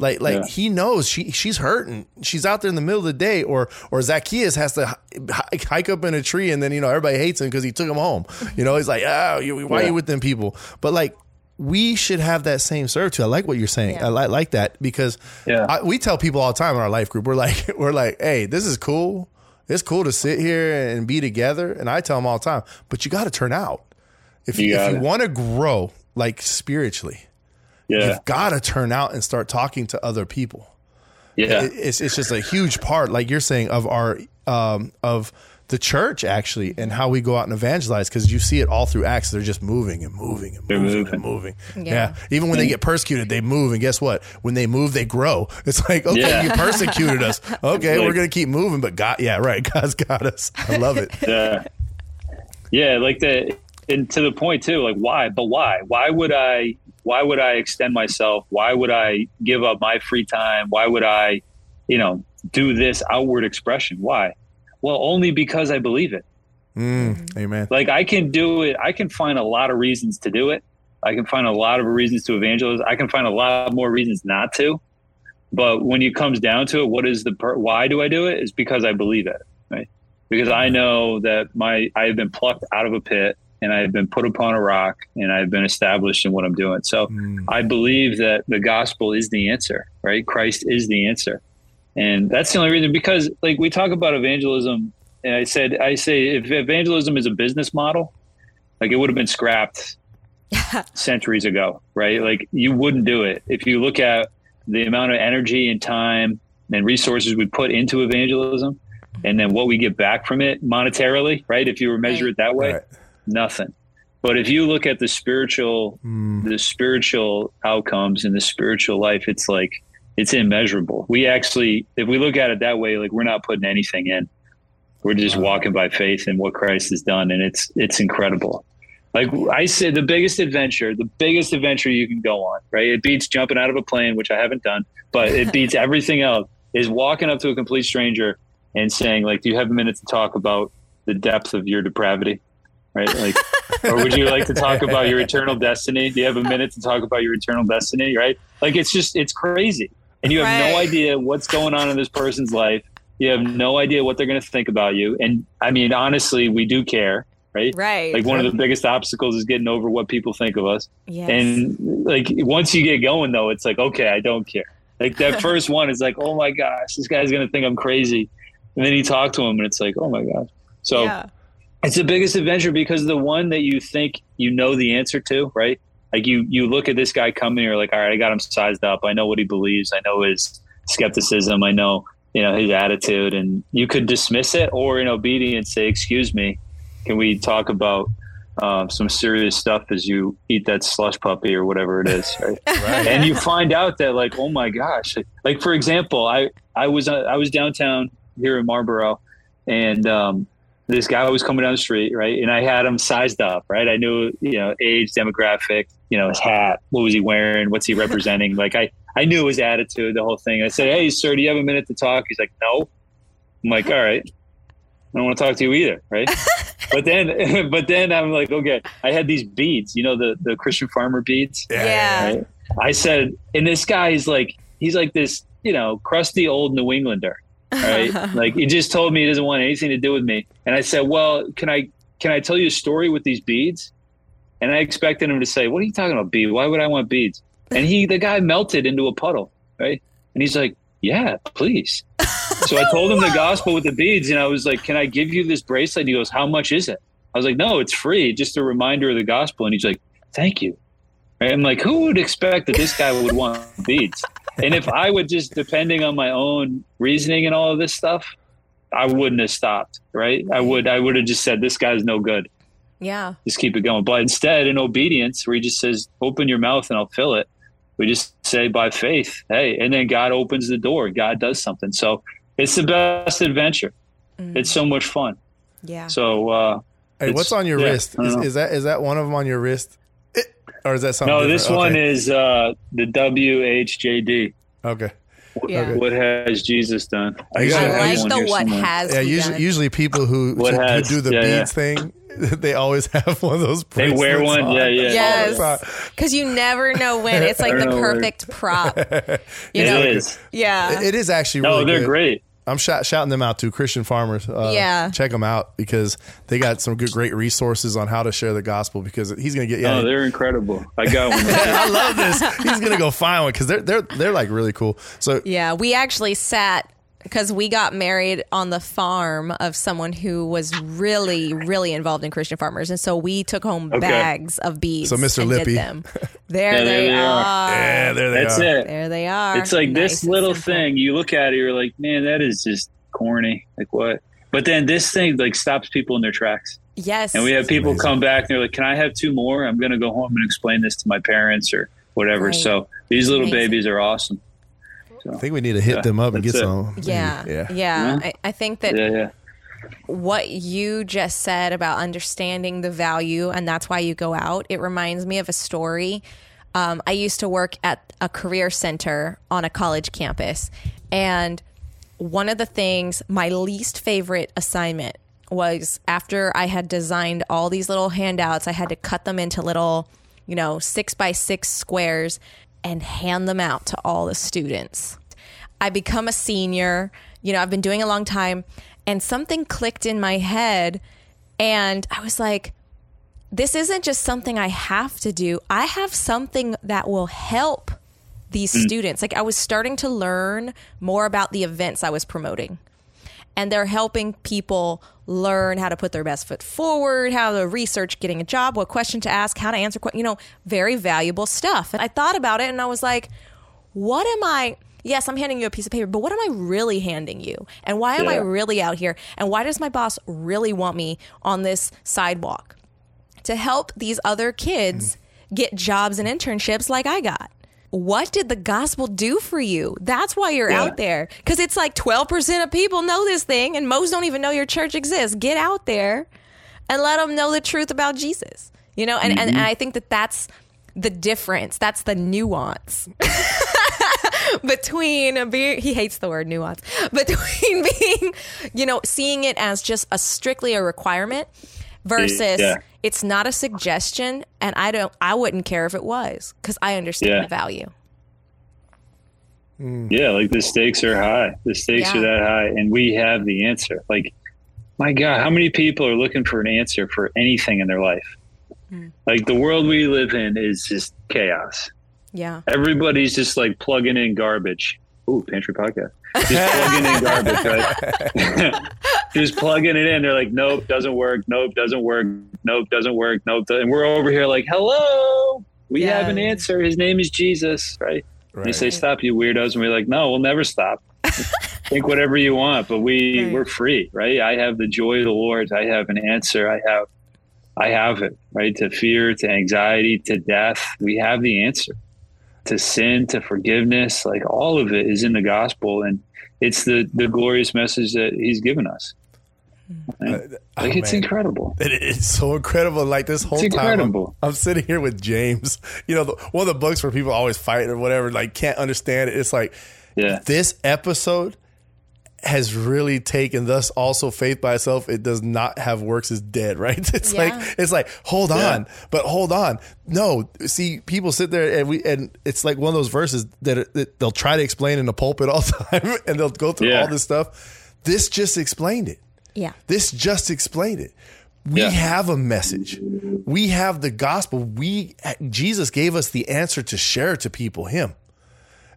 Speaker 3: Like, like
Speaker 1: Yeah.
Speaker 3: he knows she she's hurting. She's out there in the middle of the day, or or Zacchaeus has to hi- hike up in a tree, and then you know everybody hates him because he took him home. You know, he's like, oh, you, why are you with them people? But like, we should have that same servitude. I like what you're saying.
Speaker 2: Yeah.
Speaker 3: I like like that because
Speaker 1: Yeah.
Speaker 3: I, we tell people all the time in our life group, we're like, we're like, hey, this is cool. It's cool to sit here and be together. And I tell them all the time, but you got to turn out. If
Speaker 1: You
Speaker 3: you, if you want to grow like spiritually,
Speaker 1: Yeah.
Speaker 3: you've got to turn out and start talking to other people.
Speaker 1: Yeah.
Speaker 3: It- It's it's just a huge part, like you're saying, of our um, of the church actually and how we go out and evangelize because you see it all through Acts. They're just moving and moving and moving,
Speaker 1: moving.
Speaker 3: and moving. Yeah.
Speaker 2: Yeah.
Speaker 3: Even when they get persecuted, they move. And guess what? When they move, they grow. It's like, okay,
Speaker 1: Yeah.
Speaker 3: you persecuted us. Okay, we're going to keep moving. But God, yeah, right. God's got us. I love it.
Speaker 1: yeah yeah like the and to the point too like why but why why would i why would i extend myself why would i give up my free time why would i you know do this outward expression why well only because i believe it.
Speaker 3: Mm, amen.
Speaker 1: like i can do it. I can find a lot of reasons to do it. I can find a lot of reasons to evangelize. I can find a lot more reasons not to. But when it comes down to it what is the per- why do i do it? Is because i believe it right? Because i know that my i have been plucked out of a pit and i have been put upon a rock and i've been established in what i'm doing. So
Speaker 3: Mm,
Speaker 1: I believe that the gospel is the answer, right? Christ is the answer. And that's the only reason because like we talk about evangelism and I said I say if evangelism is a business model, like it would have been scrapped centuries ago, right? Like you wouldn't do it. If you look at the amount of energy and time and resources we put into evangelism and then what we get back from it monetarily, right? If you were measure it that way,
Speaker 3: right.
Speaker 1: nothing. But if you look at the spiritual
Speaker 3: Mm,
Speaker 1: the spiritual outcomes and the spiritual life, it's like it's immeasurable. We actually, if we look at it that way, like we're not putting anything in. We're just walking by faith in what Christ has done, and it's it's incredible. Like I say, the biggest adventure, the biggest adventure you can go on, right? It beats jumping out of a plane, which I haven't done, but it beats everything else. Is walking up to a complete stranger and saying, like, "Do you have a minute to talk about the depth of your depravity?" Right? Like, or would you like to talk about your eternal destiny? Do you have a minute to talk about your eternal destiny? Right? Like, it's just it's crazy, and you have no idea what's going on in this person's life. You have no idea what they're going to think about you. And I mean, honestly, we do care, right?
Speaker 2: Right.
Speaker 1: Like one of the biggest obstacles is getting over what people think of us.
Speaker 2: yes.
Speaker 1: And like once you get going though, it's like, okay, I don't care. Like that first one is like, oh my gosh, this guy's gonna think I'm crazy. And then you talk to him and it's like, oh my gosh. So
Speaker 2: yeah.
Speaker 1: it's the biggest adventure because the one that you think you know the answer to, right? Like you you look at this guy coming, you're like, all right, I got him sized up. I know what he believes. I know his skepticism. I know you know his attitude, and you could dismiss it or in obedience say, excuse me, can we talk about um, some serious stuff as you eat that slush puppy or whatever it is, right?
Speaker 3: right.
Speaker 1: and you find out that like oh my gosh like for example i i was uh, i was downtown here in marlboro and um this guy was coming down the street right? And i had him sized up right? I knew you know age demographic you know his hat what was he wearing what's he representing? Like i i knew his attitude the whole thing. I said hey sir do you have a minute to talk? He's like no. I'm like all right. I don't want to talk to you either right? But then but then i'm like okay. I had these beads you know the the christian farmer beads?
Speaker 2: Yeah.
Speaker 1: right? I said, and this guy is like, he's like this, you know, crusty old New Englander, right? like he just told me he doesn't want anything to do with me. And I said, well, can I, can I tell you a story with these beads? And I expected him to say, what are you talking about beads? Why would I want beads? And he, the guy melted into a puddle, right? And he's like, yeah, please. So I told him the gospel with the beads, and I was like, "Can I give you this bracelet?" And he goes, "How much is it?" I was like, "No, it's free, just a reminder of the gospel." And he's like, "Thank you." Right? I'm like, who would expect that this guy would want beads? And if I would just, depending on my own reasoning and all of this stuff, I wouldn't have stopped. Right? I would, I would have just said, "This guy's no good.
Speaker 2: Yeah.
Speaker 1: Just keep it going." But instead, in obedience, where he just says, "Open your mouth and I'll fill it," we just say by faith, "Hey," and then God opens the door. God does something. So it's the best adventure.
Speaker 2: Mm.
Speaker 1: It's so much fun.
Speaker 2: Yeah.
Speaker 1: So uh,
Speaker 3: Hey, what's on your
Speaker 1: yeah,
Speaker 3: wrist? Is, is that is that one of them on your wrist, It- or is that something?
Speaker 1: no, this
Speaker 3: different?
Speaker 1: one is uh, the WHJD.
Speaker 3: okay.
Speaker 2: Yeah.
Speaker 1: What has Jesus done?
Speaker 3: I got-
Speaker 2: I like the
Speaker 1: here
Speaker 2: what
Speaker 1: somewhere.
Speaker 2: has
Speaker 3: Yeah, usually, usually people who,
Speaker 1: What
Speaker 3: who, who
Speaker 1: has-
Speaker 3: do the
Speaker 1: yeah,
Speaker 3: beads
Speaker 1: yeah.
Speaker 3: thing, they always have one of those.
Speaker 1: They wear one,
Speaker 3: on.
Speaker 1: yeah, yeah.
Speaker 2: Yes.
Speaker 3: All the time.
Speaker 2: Because you never know when. It's like the perfect prop. You
Speaker 1: It
Speaker 2: know?
Speaker 1: is.
Speaker 2: Yeah.
Speaker 3: It is actually
Speaker 1: No, they're
Speaker 3: good.
Speaker 1: great.
Speaker 3: I'm shout, shouting them out to Christian farmers. Uh,
Speaker 2: Yeah.
Speaker 3: check them out because they got some good, great resources on how to share the gospel. Because he's gonna get yeah.
Speaker 1: Oh, they're incredible. I got one.
Speaker 3: I love this. He's gonna go find one because they're they're they're like really cool. So
Speaker 2: Yeah, we actually sat because we got married on the farm of someone who was really, really involved in Christian farmers, and so we took home
Speaker 1: Okay.
Speaker 2: bags of beads.
Speaker 3: So Mr.
Speaker 2: and did
Speaker 3: Lippy.
Speaker 2: them. There,
Speaker 1: Yeah,
Speaker 2: they,
Speaker 1: there they
Speaker 2: are.
Speaker 1: are.
Speaker 3: yeah, there they
Speaker 1: That's
Speaker 3: are.
Speaker 1: it.
Speaker 2: There they are.
Speaker 1: It's like
Speaker 2: Nice
Speaker 1: this little thing. You look at it, you're like, man, that is just corny. Like what? But then this thing like stops people in their tracks.
Speaker 2: Yes.
Speaker 1: And we have people
Speaker 3: amazing.
Speaker 1: come back and they're like, Can I have two more? I'm gonna go home and explain this to my parents or whatever.
Speaker 2: Right.
Speaker 1: So these little
Speaker 2: Amazing.
Speaker 1: babies are awesome.
Speaker 3: I think we need to hit
Speaker 1: Yeah,
Speaker 3: them up and get
Speaker 1: it.
Speaker 3: some.
Speaker 2: yeah.
Speaker 3: yeah.
Speaker 2: Yeah.
Speaker 1: Yeah.
Speaker 2: I, I think that
Speaker 1: Yeah, yeah.
Speaker 2: what you just said about understanding the value and that's why you go out it reminds me of a story um, i used to work at a career center on a college campus and one of the things my least favorite assignment was after i had designed all these little handouts i had to cut them into little you know six by six squares and hand them out to all the students I become a senior. You know, I've been doing a long time, and something clicked in my head, and I was like, this isn't just something I have to do. I have something that will help these mm. students. Like, I was starting to learn more about the events I was promoting. And they're helping people learn how to put their best foot forward, how to research getting a job, what question to ask, how to answer, you know, very valuable stuff. And I thought about it and I was like, what am I? Yes, I'm handing you a piece of paper, but what am I really handing you? And why am I really out here? And why does my boss really want me on this sidewalk? To help these other kids mm-hmm. get jobs and internships like I got. What did the gospel do for you? That's why you're
Speaker 1: Yeah.
Speaker 2: out there. Because it's like 12% of people know this thing, and most don't even know your church exists. Get out there and let them know the truth about Jesus. You know, and, and, and mm-hmm. I think that that's the difference. That's the nuance between being, he hates the word nuance, between being, you know, seeing it as just a strictly a requirement versus
Speaker 1: Yeah.
Speaker 2: it's not a suggestion. And I don't, I wouldn't care if it was because I understand
Speaker 1: Yeah.
Speaker 2: the value.
Speaker 1: Yeah, like the stakes are high. The stakes
Speaker 2: Yeah.
Speaker 1: are that high, and we have the answer. Like, my God, how many people are looking for an answer for anything in their life?
Speaker 2: Hmm.
Speaker 1: Like the world we live in is just chaos.
Speaker 2: Yeah.
Speaker 1: Everybody's just like plugging in garbage. Ooh, pantry podcast. Just plugging in garbage, right? just plugging it in. They're like, nope, doesn't work. Nope, doesn't work. Nope, doesn't work. Nope. And we're over here like, hello, we have an answer. His name is Jesus, right? They say, "Stop, you weirdos," and we're like, "No, we'll never stop. Think whatever you want, but we
Speaker 2: Right.
Speaker 1: we're free, right? I have the joy of the Lord. I have an answer. I have, I have it, right? To fear, to anxiety, to death, we have the answer. To sin, to forgiveness, like all of it is in the gospel, and it's the the glorious message that He's given us. Mm-hmm. Uh, right?
Speaker 3: Oh,
Speaker 1: Like it's
Speaker 3: man.
Speaker 1: incredible.
Speaker 3: It is so incredible. Like this whole
Speaker 1: It's
Speaker 3: time, I'm. I'm sitting here with James. You know, the, one of the books where people always fight or whatever, like can't understand it. It's like
Speaker 1: Yeah,
Speaker 3: this episode has really taken thus also faith by itself it does not have works is dead right it's
Speaker 2: Yeah.
Speaker 3: like it's like hold
Speaker 1: Yeah.
Speaker 3: on but hold on no see people sit there and we and it's like one of those verses that, that they'll try to explain in the pulpit all the time and they'll go through
Speaker 1: Yeah.
Speaker 3: all this stuff this just explained it
Speaker 2: Yeah.
Speaker 3: this just explained it. We
Speaker 1: Yeah.
Speaker 3: have a message. We have the gospel. We Jesus gave us the answer to share to people him.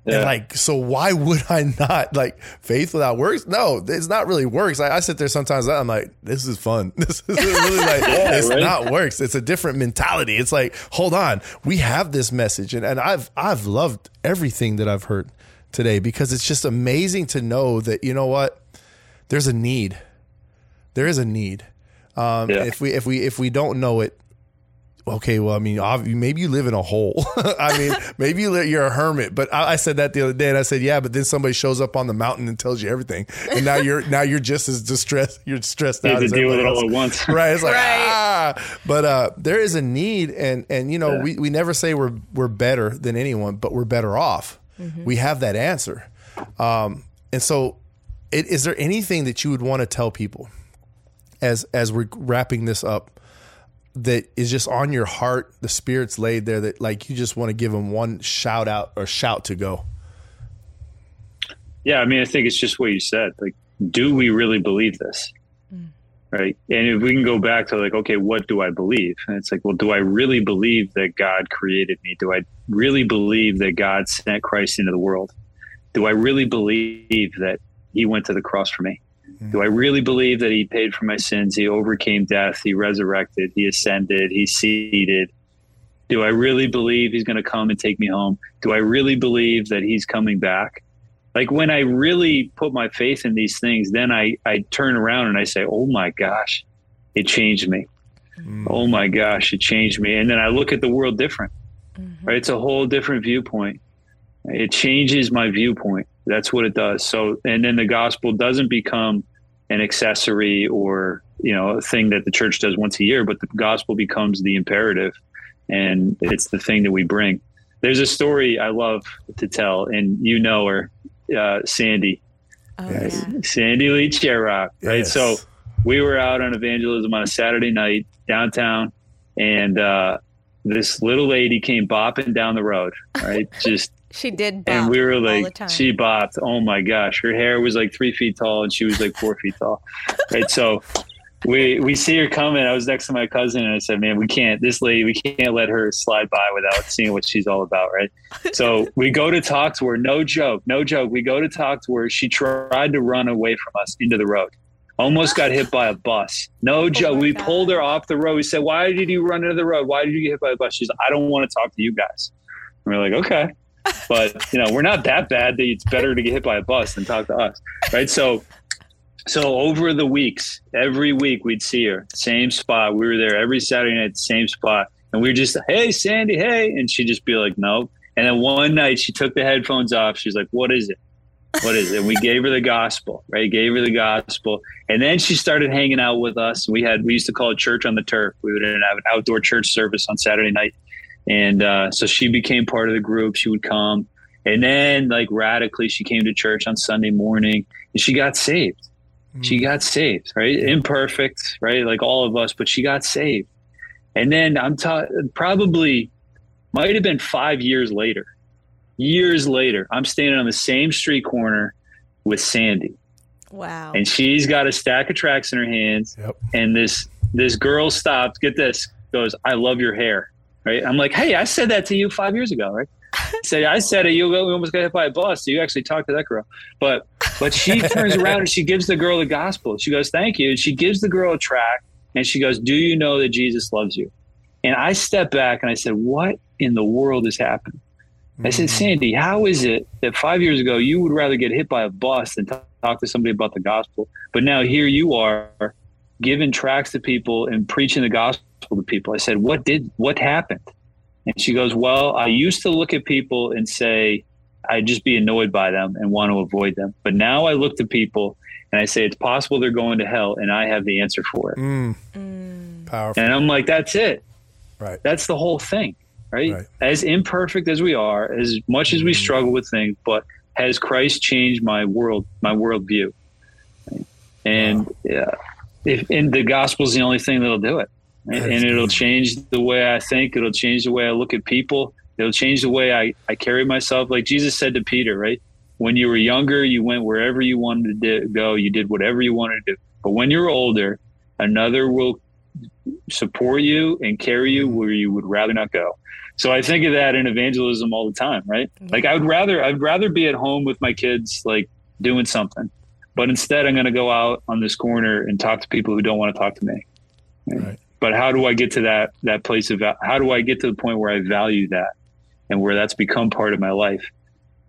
Speaker 1: Yeah.
Speaker 3: And like, so why would I not like faith without works? No, it's not really works. I, I sit there sometimes. I'm like, this is fun. This is really like, it's
Speaker 1: right?
Speaker 3: not works. It's a different mentality. It's like, hold on, we have this message, and and I've I've loved everything that I've heard today because it's just amazing to know that you know what, there's a need. There is a need. Um,
Speaker 1: Yeah.
Speaker 3: If we if we if we don't know it, okay. Well, I mean, maybe you live in a hole. I mean, maybe you li- you're a hermit. But I, I said that the other day, and I said, yeah. But then somebody shows up on the mountain and tells you everything, and now you're now you're just as distressed. You're stressed
Speaker 1: you
Speaker 3: out
Speaker 1: have to
Speaker 3: as
Speaker 1: deal with it all at once.
Speaker 3: Right. It's like
Speaker 2: Right.
Speaker 3: ah. But uh, there is a need, and and you know
Speaker 1: Yeah.
Speaker 3: we, we never say we're we're better than anyone, but we're better off. We have that answer, um, and so it, is there anything that you would want to tell people as as we're wrapping this up that is just on your heart? The spirit's laid there that like you just want to give them one shout out or shout to go.
Speaker 1: Yeah, I mean, I think it's just what you said. Like, do we really believe this? Mm. Right. And if we can go back to like, okay, what do I believe? And it's like, well, do I really believe that God created me? Do I really believe that God sent Christ into the world? Do I really believe that he went to the cross for me? Do I really believe that he paid for my sins? He overcame death. He resurrected. He ascended. He seated. Do I really believe he's going to come and take me home? Do I really believe that he's coming back? like when I really put my faith in these things, then I, I turn around and I say, oh my gosh, it changed me. Mm. Oh my gosh, it changed me. And then I look at the world different, mm-hmm. right? It's a whole different viewpoint. It changes my viewpoint. That's what it does. So, and then the gospel doesn't become an accessory or, you know, a thing that the church does once a year, but the gospel becomes the imperative and it's the thing that we bring. There's a story I love to tell, and you know her uh, Sandy.
Speaker 2: Oh, yeah.
Speaker 1: Sandy Lee Sherrock, right? Yes. So we were out on evangelism on a Saturday night downtown, and uh, this little lady came bopping down the road, right? Just
Speaker 2: she did,
Speaker 1: and we were like, she bopped. Oh my gosh, her hair was like three feet tall, and she was like four feet tall, right? So we we see her coming. I was next to my cousin and I said, "Man, we can't. This lady, we can't let her slide by without seeing what she's all about, right?" So we go to talk to her. No joke, no joke. We go to talk to her. She tried to run away from us into the road. Almost got hit by a bus. No oh joke. we God. pulled her off the road. We said, "Why did you run into the road? Why did you get hit by a bus?" She's, "I don't want to talk to you guys." And we're like, "Okay." But you know, we're not that bad that it's better to get hit by a bus than talk to us, right? So so over the weeks, every week we'd see her, same spot. We were there every Saturday night, same spot. And we were just, hey, Sandy, hey. And she'd just be like, nope. And then one night she took the headphones off. She's like, what is it? What is it? And we gave her the gospel, right? Gave her the gospel. And then she started hanging out with us. We had, we used to call it church on the turf. We would have an outdoor church service on Saturday night. And uh, so she became part of the group. She would come. And then, like, radically, she came to church on Sunday morning and she got saved she mm. got saved, right? Imperfect, right? Like all of us, but she got saved. And then I'm ta- probably might have been five years later. Years later, I'm standing on the same street corner with Sandy.
Speaker 2: Wow.
Speaker 1: And she's got a stack of tracts in her hands. Yep. And this this girl stops, get this, goes, I love your hair. Right. I'm like, hey, I said that to you five years ago, right? Say, I said it. You almost got hit by a bus. So you actually talked to that girl. But but she turns around and she gives the girl the gospel. She goes, "Thank you." And she gives the girl a tract, and she goes, "Do you know that Jesus loves you?" And I stepped back and I said, "What in the world is happening?" I said, mm. "Sandy, how is it that five years ago you would rather get hit by a bus than talk to somebody about the gospel, but now here you are." giving tracts to people and preaching the gospel to people. I said, "What did what happened?" And she goes, Well, I used to look at people and say, I'd just be annoyed by them and want to avoid them. But now I look to people and I say, It's possible they're going to hell, and I have the answer for it.
Speaker 3: Mm. Mm. Powerful.
Speaker 1: And I'm like, That's it.
Speaker 3: Right.
Speaker 1: That's the whole thing. Right? right. As imperfect as we are, as much as we mm. struggle with things, but has Christ changed my world, my worldview? And wow. yeah, if, and the gospel is the only thing that'll do it and, and it'll change the way I think. It'll change the way I look at people. It'll change the way I, I carry myself. Like Jesus said to Peter, right? When you were younger, you went wherever you wanted to go. You did whatever you wanted to do. But when you're older, another will support you and carry you where you would rather not go. So I think of that in evangelism all the time, right? Mm-hmm. Like I would rather I'd rather be at home with my kids, like doing something, but instead I'm going to go out on this corner and talk to people who don't want to talk to me.
Speaker 3: Right
Speaker 1: but how do I get to that that place of how do I get to the point where I value that and where that's become part of my life?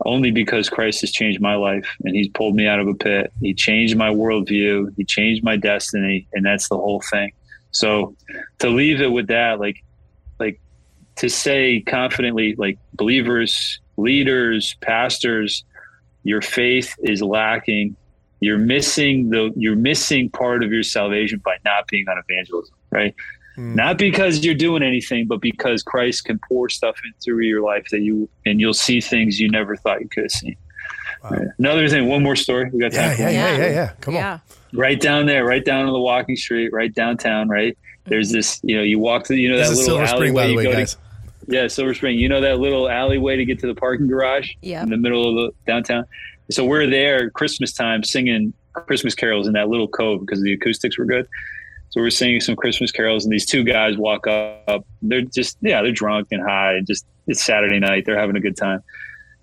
Speaker 1: Only because Christ has changed my life and He's pulled me out of a pit. He changed my worldview. He changed my destiny, and that's the whole thing. So to leave it with that, like, like to say confidently, like believers, leaders, pastors, your faith is lacking. You're missing the you're missing part of your salvation by not being on evangelism right? Mm. Not because you're doing anything, but because Christ can pour stuff in through your life that you and you'll see things you never thought you could have seen. Wow. Right. Another thing, one more story. We got
Speaker 3: yeah, yeah, yeah, yeah, yeah. Come yeah. on.
Speaker 1: Right down there, right down on the walking street, right downtown, right? There's this, you know, you walk through, you know, this that little Silver Spring, alleyway. By the way, guys. To, yeah, Silver Spring. You know that little alleyway to get to the parking garage
Speaker 2: yeah.
Speaker 1: in the middle of the downtown. So we're there Christmas time singing Christmas carols in that little cove because the acoustics were good. So we're singing some Christmas carols, and these two guys walk up. They're just yeah, they're drunk and high. And just it's Saturday night. They're having a good time.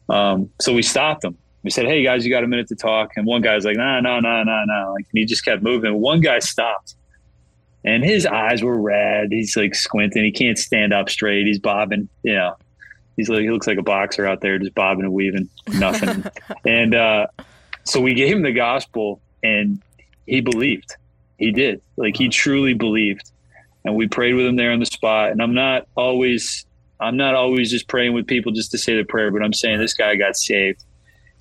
Speaker 1: Um, so we stopped them. We said, "Hey guys, you got a minute to talk?" And one guy's like, "No, no, no, no, no." Like he just kept moving. One guy stopped, and his eyes were red. He's like squinting. He can't stand up straight. He's bobbing, you know. He's like he looks like a boxer out there, just bobbing and weaving, nothing. and uh, so we gave him the gospel, and he believed. He did. Like he truly believed. And we prayed with him there on the spot. And I'm not always I'm not always just praying with people just to say the prayer, but I'm saying this guy got saved.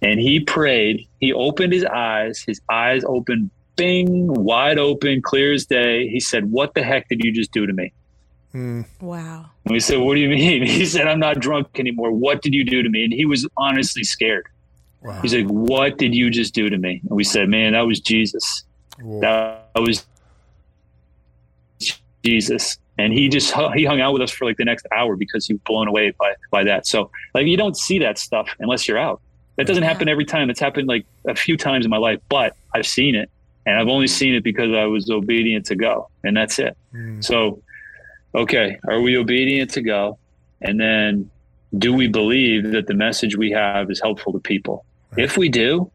Speaker 1: And he prayed. He opened his eyes. His eyes opened, bing, wide open, clear as day. He said, What the heck did you just do to me? Hmm.
Speaker 2: Wow.
Speaker 1: And we said, What do you mean? He said, I'm not drunk anymore. What did you do to me? And he was honestly scared.
Speaker 3: Wow.
Speaker 1: He's like, What did you just do to me? And we said, Man, that was Jesus. That was Jesus. And he just he hung out with us for like the next hour because he was blown away by by that. So like you don't see that stuff unless you're out. That doesn't happen every time. It's happened like a few times in my life, but I've seen it, and I've only seen it because I was obedient to go, and that's it. Hmm. So, okay, are we obedient to go? And then, do we believe that the message we have is helpful to people? If we do,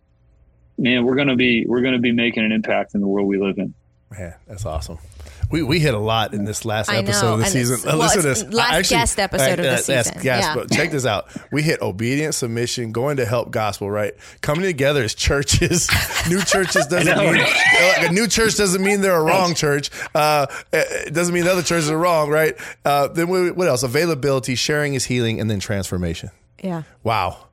Speaker 1: man, we're gonna be we're gonna be making an impact in the world we live in.
Speaker 3: Man, that's awesome. We, we hit a lot in this last episode
Speaker 2: know,
Speaker 3: of the
Speaker 2: and
Speaker 3: season. Uh,
Speaker 2: well,
Speaker 3: Listen to this.
Speaker 2: last
Speaker 3: actually-
Speaker 2: guest episode of the
Speaker 3: uh, last
Speaker 2: season.
Speaker 3: guest,
Speaker 2: Yeah.
Speaker 3: but check this out. We hit obedience, submission, going to help gospel, right? Coming together as churches. new churches doesn't mean like a new church doesn't mean they're a wrong church. Uh, it doesn't mean the other churches are wrong, right? Uh, then what what else? Availability, sharing is healing, and then transformation.
Speaker 2: Yeah.
Speaker 3: Wow.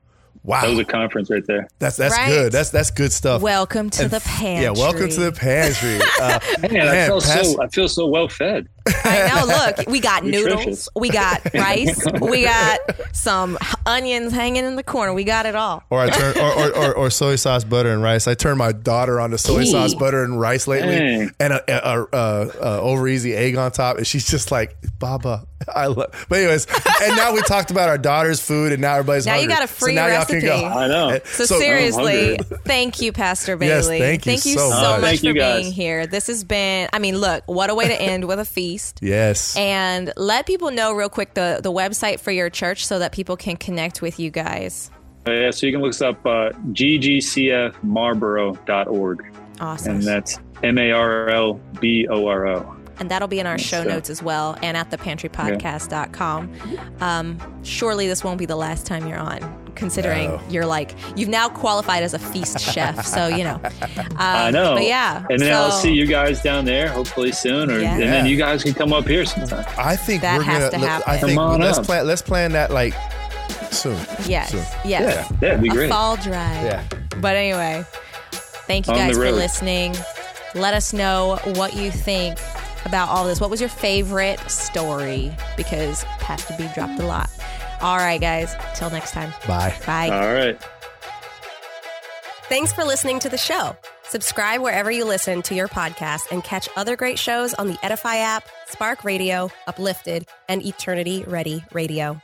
Speaker 3: Wow.
Speaker 1: That was a conference right there.
Speaker 3: That's that's
Speaker 2: Right.
Speaker 3: good. That's that's good stuff.
Speaker 2: Welcome to
Speaker 3: And-
Speaker 2: the pantry.
Speaker 3: Yeah, welcome to the pantry. Uh,
Speaker 1: Man, I feel
Speaker 3: Pas-
Speaker 1: so I feel so well fed.
Speaker 2: I know. Look, we got noodles. We got rice. we got some onions hanging in the corner. We got it all.
Speaker 3: Or I turn or, or, or, or soy sauce, butter, and rice. I turned my daughter on to soy sauce, butter, and rice lately,
Speaker 1: Dang.
Speaker 3: and a, a, a, a over easy egg on top, and she's just like, "Baba, I love." But anyways, and now we talked about our daughter's food, and now everybody's
Speaker 2: Now you got a free
Speaker 3: so now
Speaker 2: recipe.
Speaker 3: Y'all can go.
Speaker 1: I know.
Speaker 2: So,
Speaker 3: So-
Speaker 2: seriously, thank you, Pastor Bailey.
Speaker 3: Yes,
Speaker 2: Bailey.
Speaker 3: thank you so
Speaker 2: so
Speaker 3: much.
Speaker 2: much
Speaker 1: Thank
Speaker 2: for
Speaker 1: you, guys.
Speaker 2: being here. This has been. I mean, look, what a way to end with a feast.
Speaker 3: Yes,
Speaker 2: And let people know real quick the the website for your church so that people can connect with you guys.
Speaker 1: Uh, yeah, so you can look us up uh, ggcfmarlboro.org,
Speaker 2: Awesome.
Speaker 1: and that's M A R L B O R O.
Speaker 2: and that'll be in our show
Speaker 1: So-
Speaker 2: notes as well and at thepantrypodcast.com. Um, surely this won't be the last time you're on, considering
Speaker 3: No.
Speaker 2: you're like, you've now qualified as a feast chef. So, you know. Um,
Speaker 1: I know.
Speaker 2: But yeah.
Speaker 1: And then I'll see you guys down there, hopefully soon, or
Speaker 2: Yeah.
Speaker 1: and then you guys can come up here sometime.
Speaker 3: I think
Speaker 2: That
Speaker 3: we're
Speaker 2: has
Speaker 3: gonna.
Speaker 2: to
Speaker 3: I
Speaker 2: happen.
Speaker 3: think
Speaker 1: Come on
Speaker 3: let's
Speaker 1: up.
Speaker 3: plan. Let's plan that like soon.
Speaker 2: Yes.
Speaker 3: Soon.
Speaker 2: Yes.
Speaker 1: Yeah, yeah, it'd be
Speaker 2: A
Speaker 1: great.
Speaker 2: fall drive.
Speaker 3: Yeah.
Speaker 2: But anyway, thank you
Speaker 1: On
Speaker 2: guys for listening. Let us know what you think about all this. What was your favorite story? Because Pastor B dropped a lot. All right, guys. Till next time.
Speaker 3: Bye.
Speaker 2: Bye.
Speaker 1: All right.
Speaker 4: Thanks for listening to the show. Subscribe wherever you listen to your podcast and catch other great shows on the Edify app, Spark Radio, Uplifted, and Eternity Ready Radio.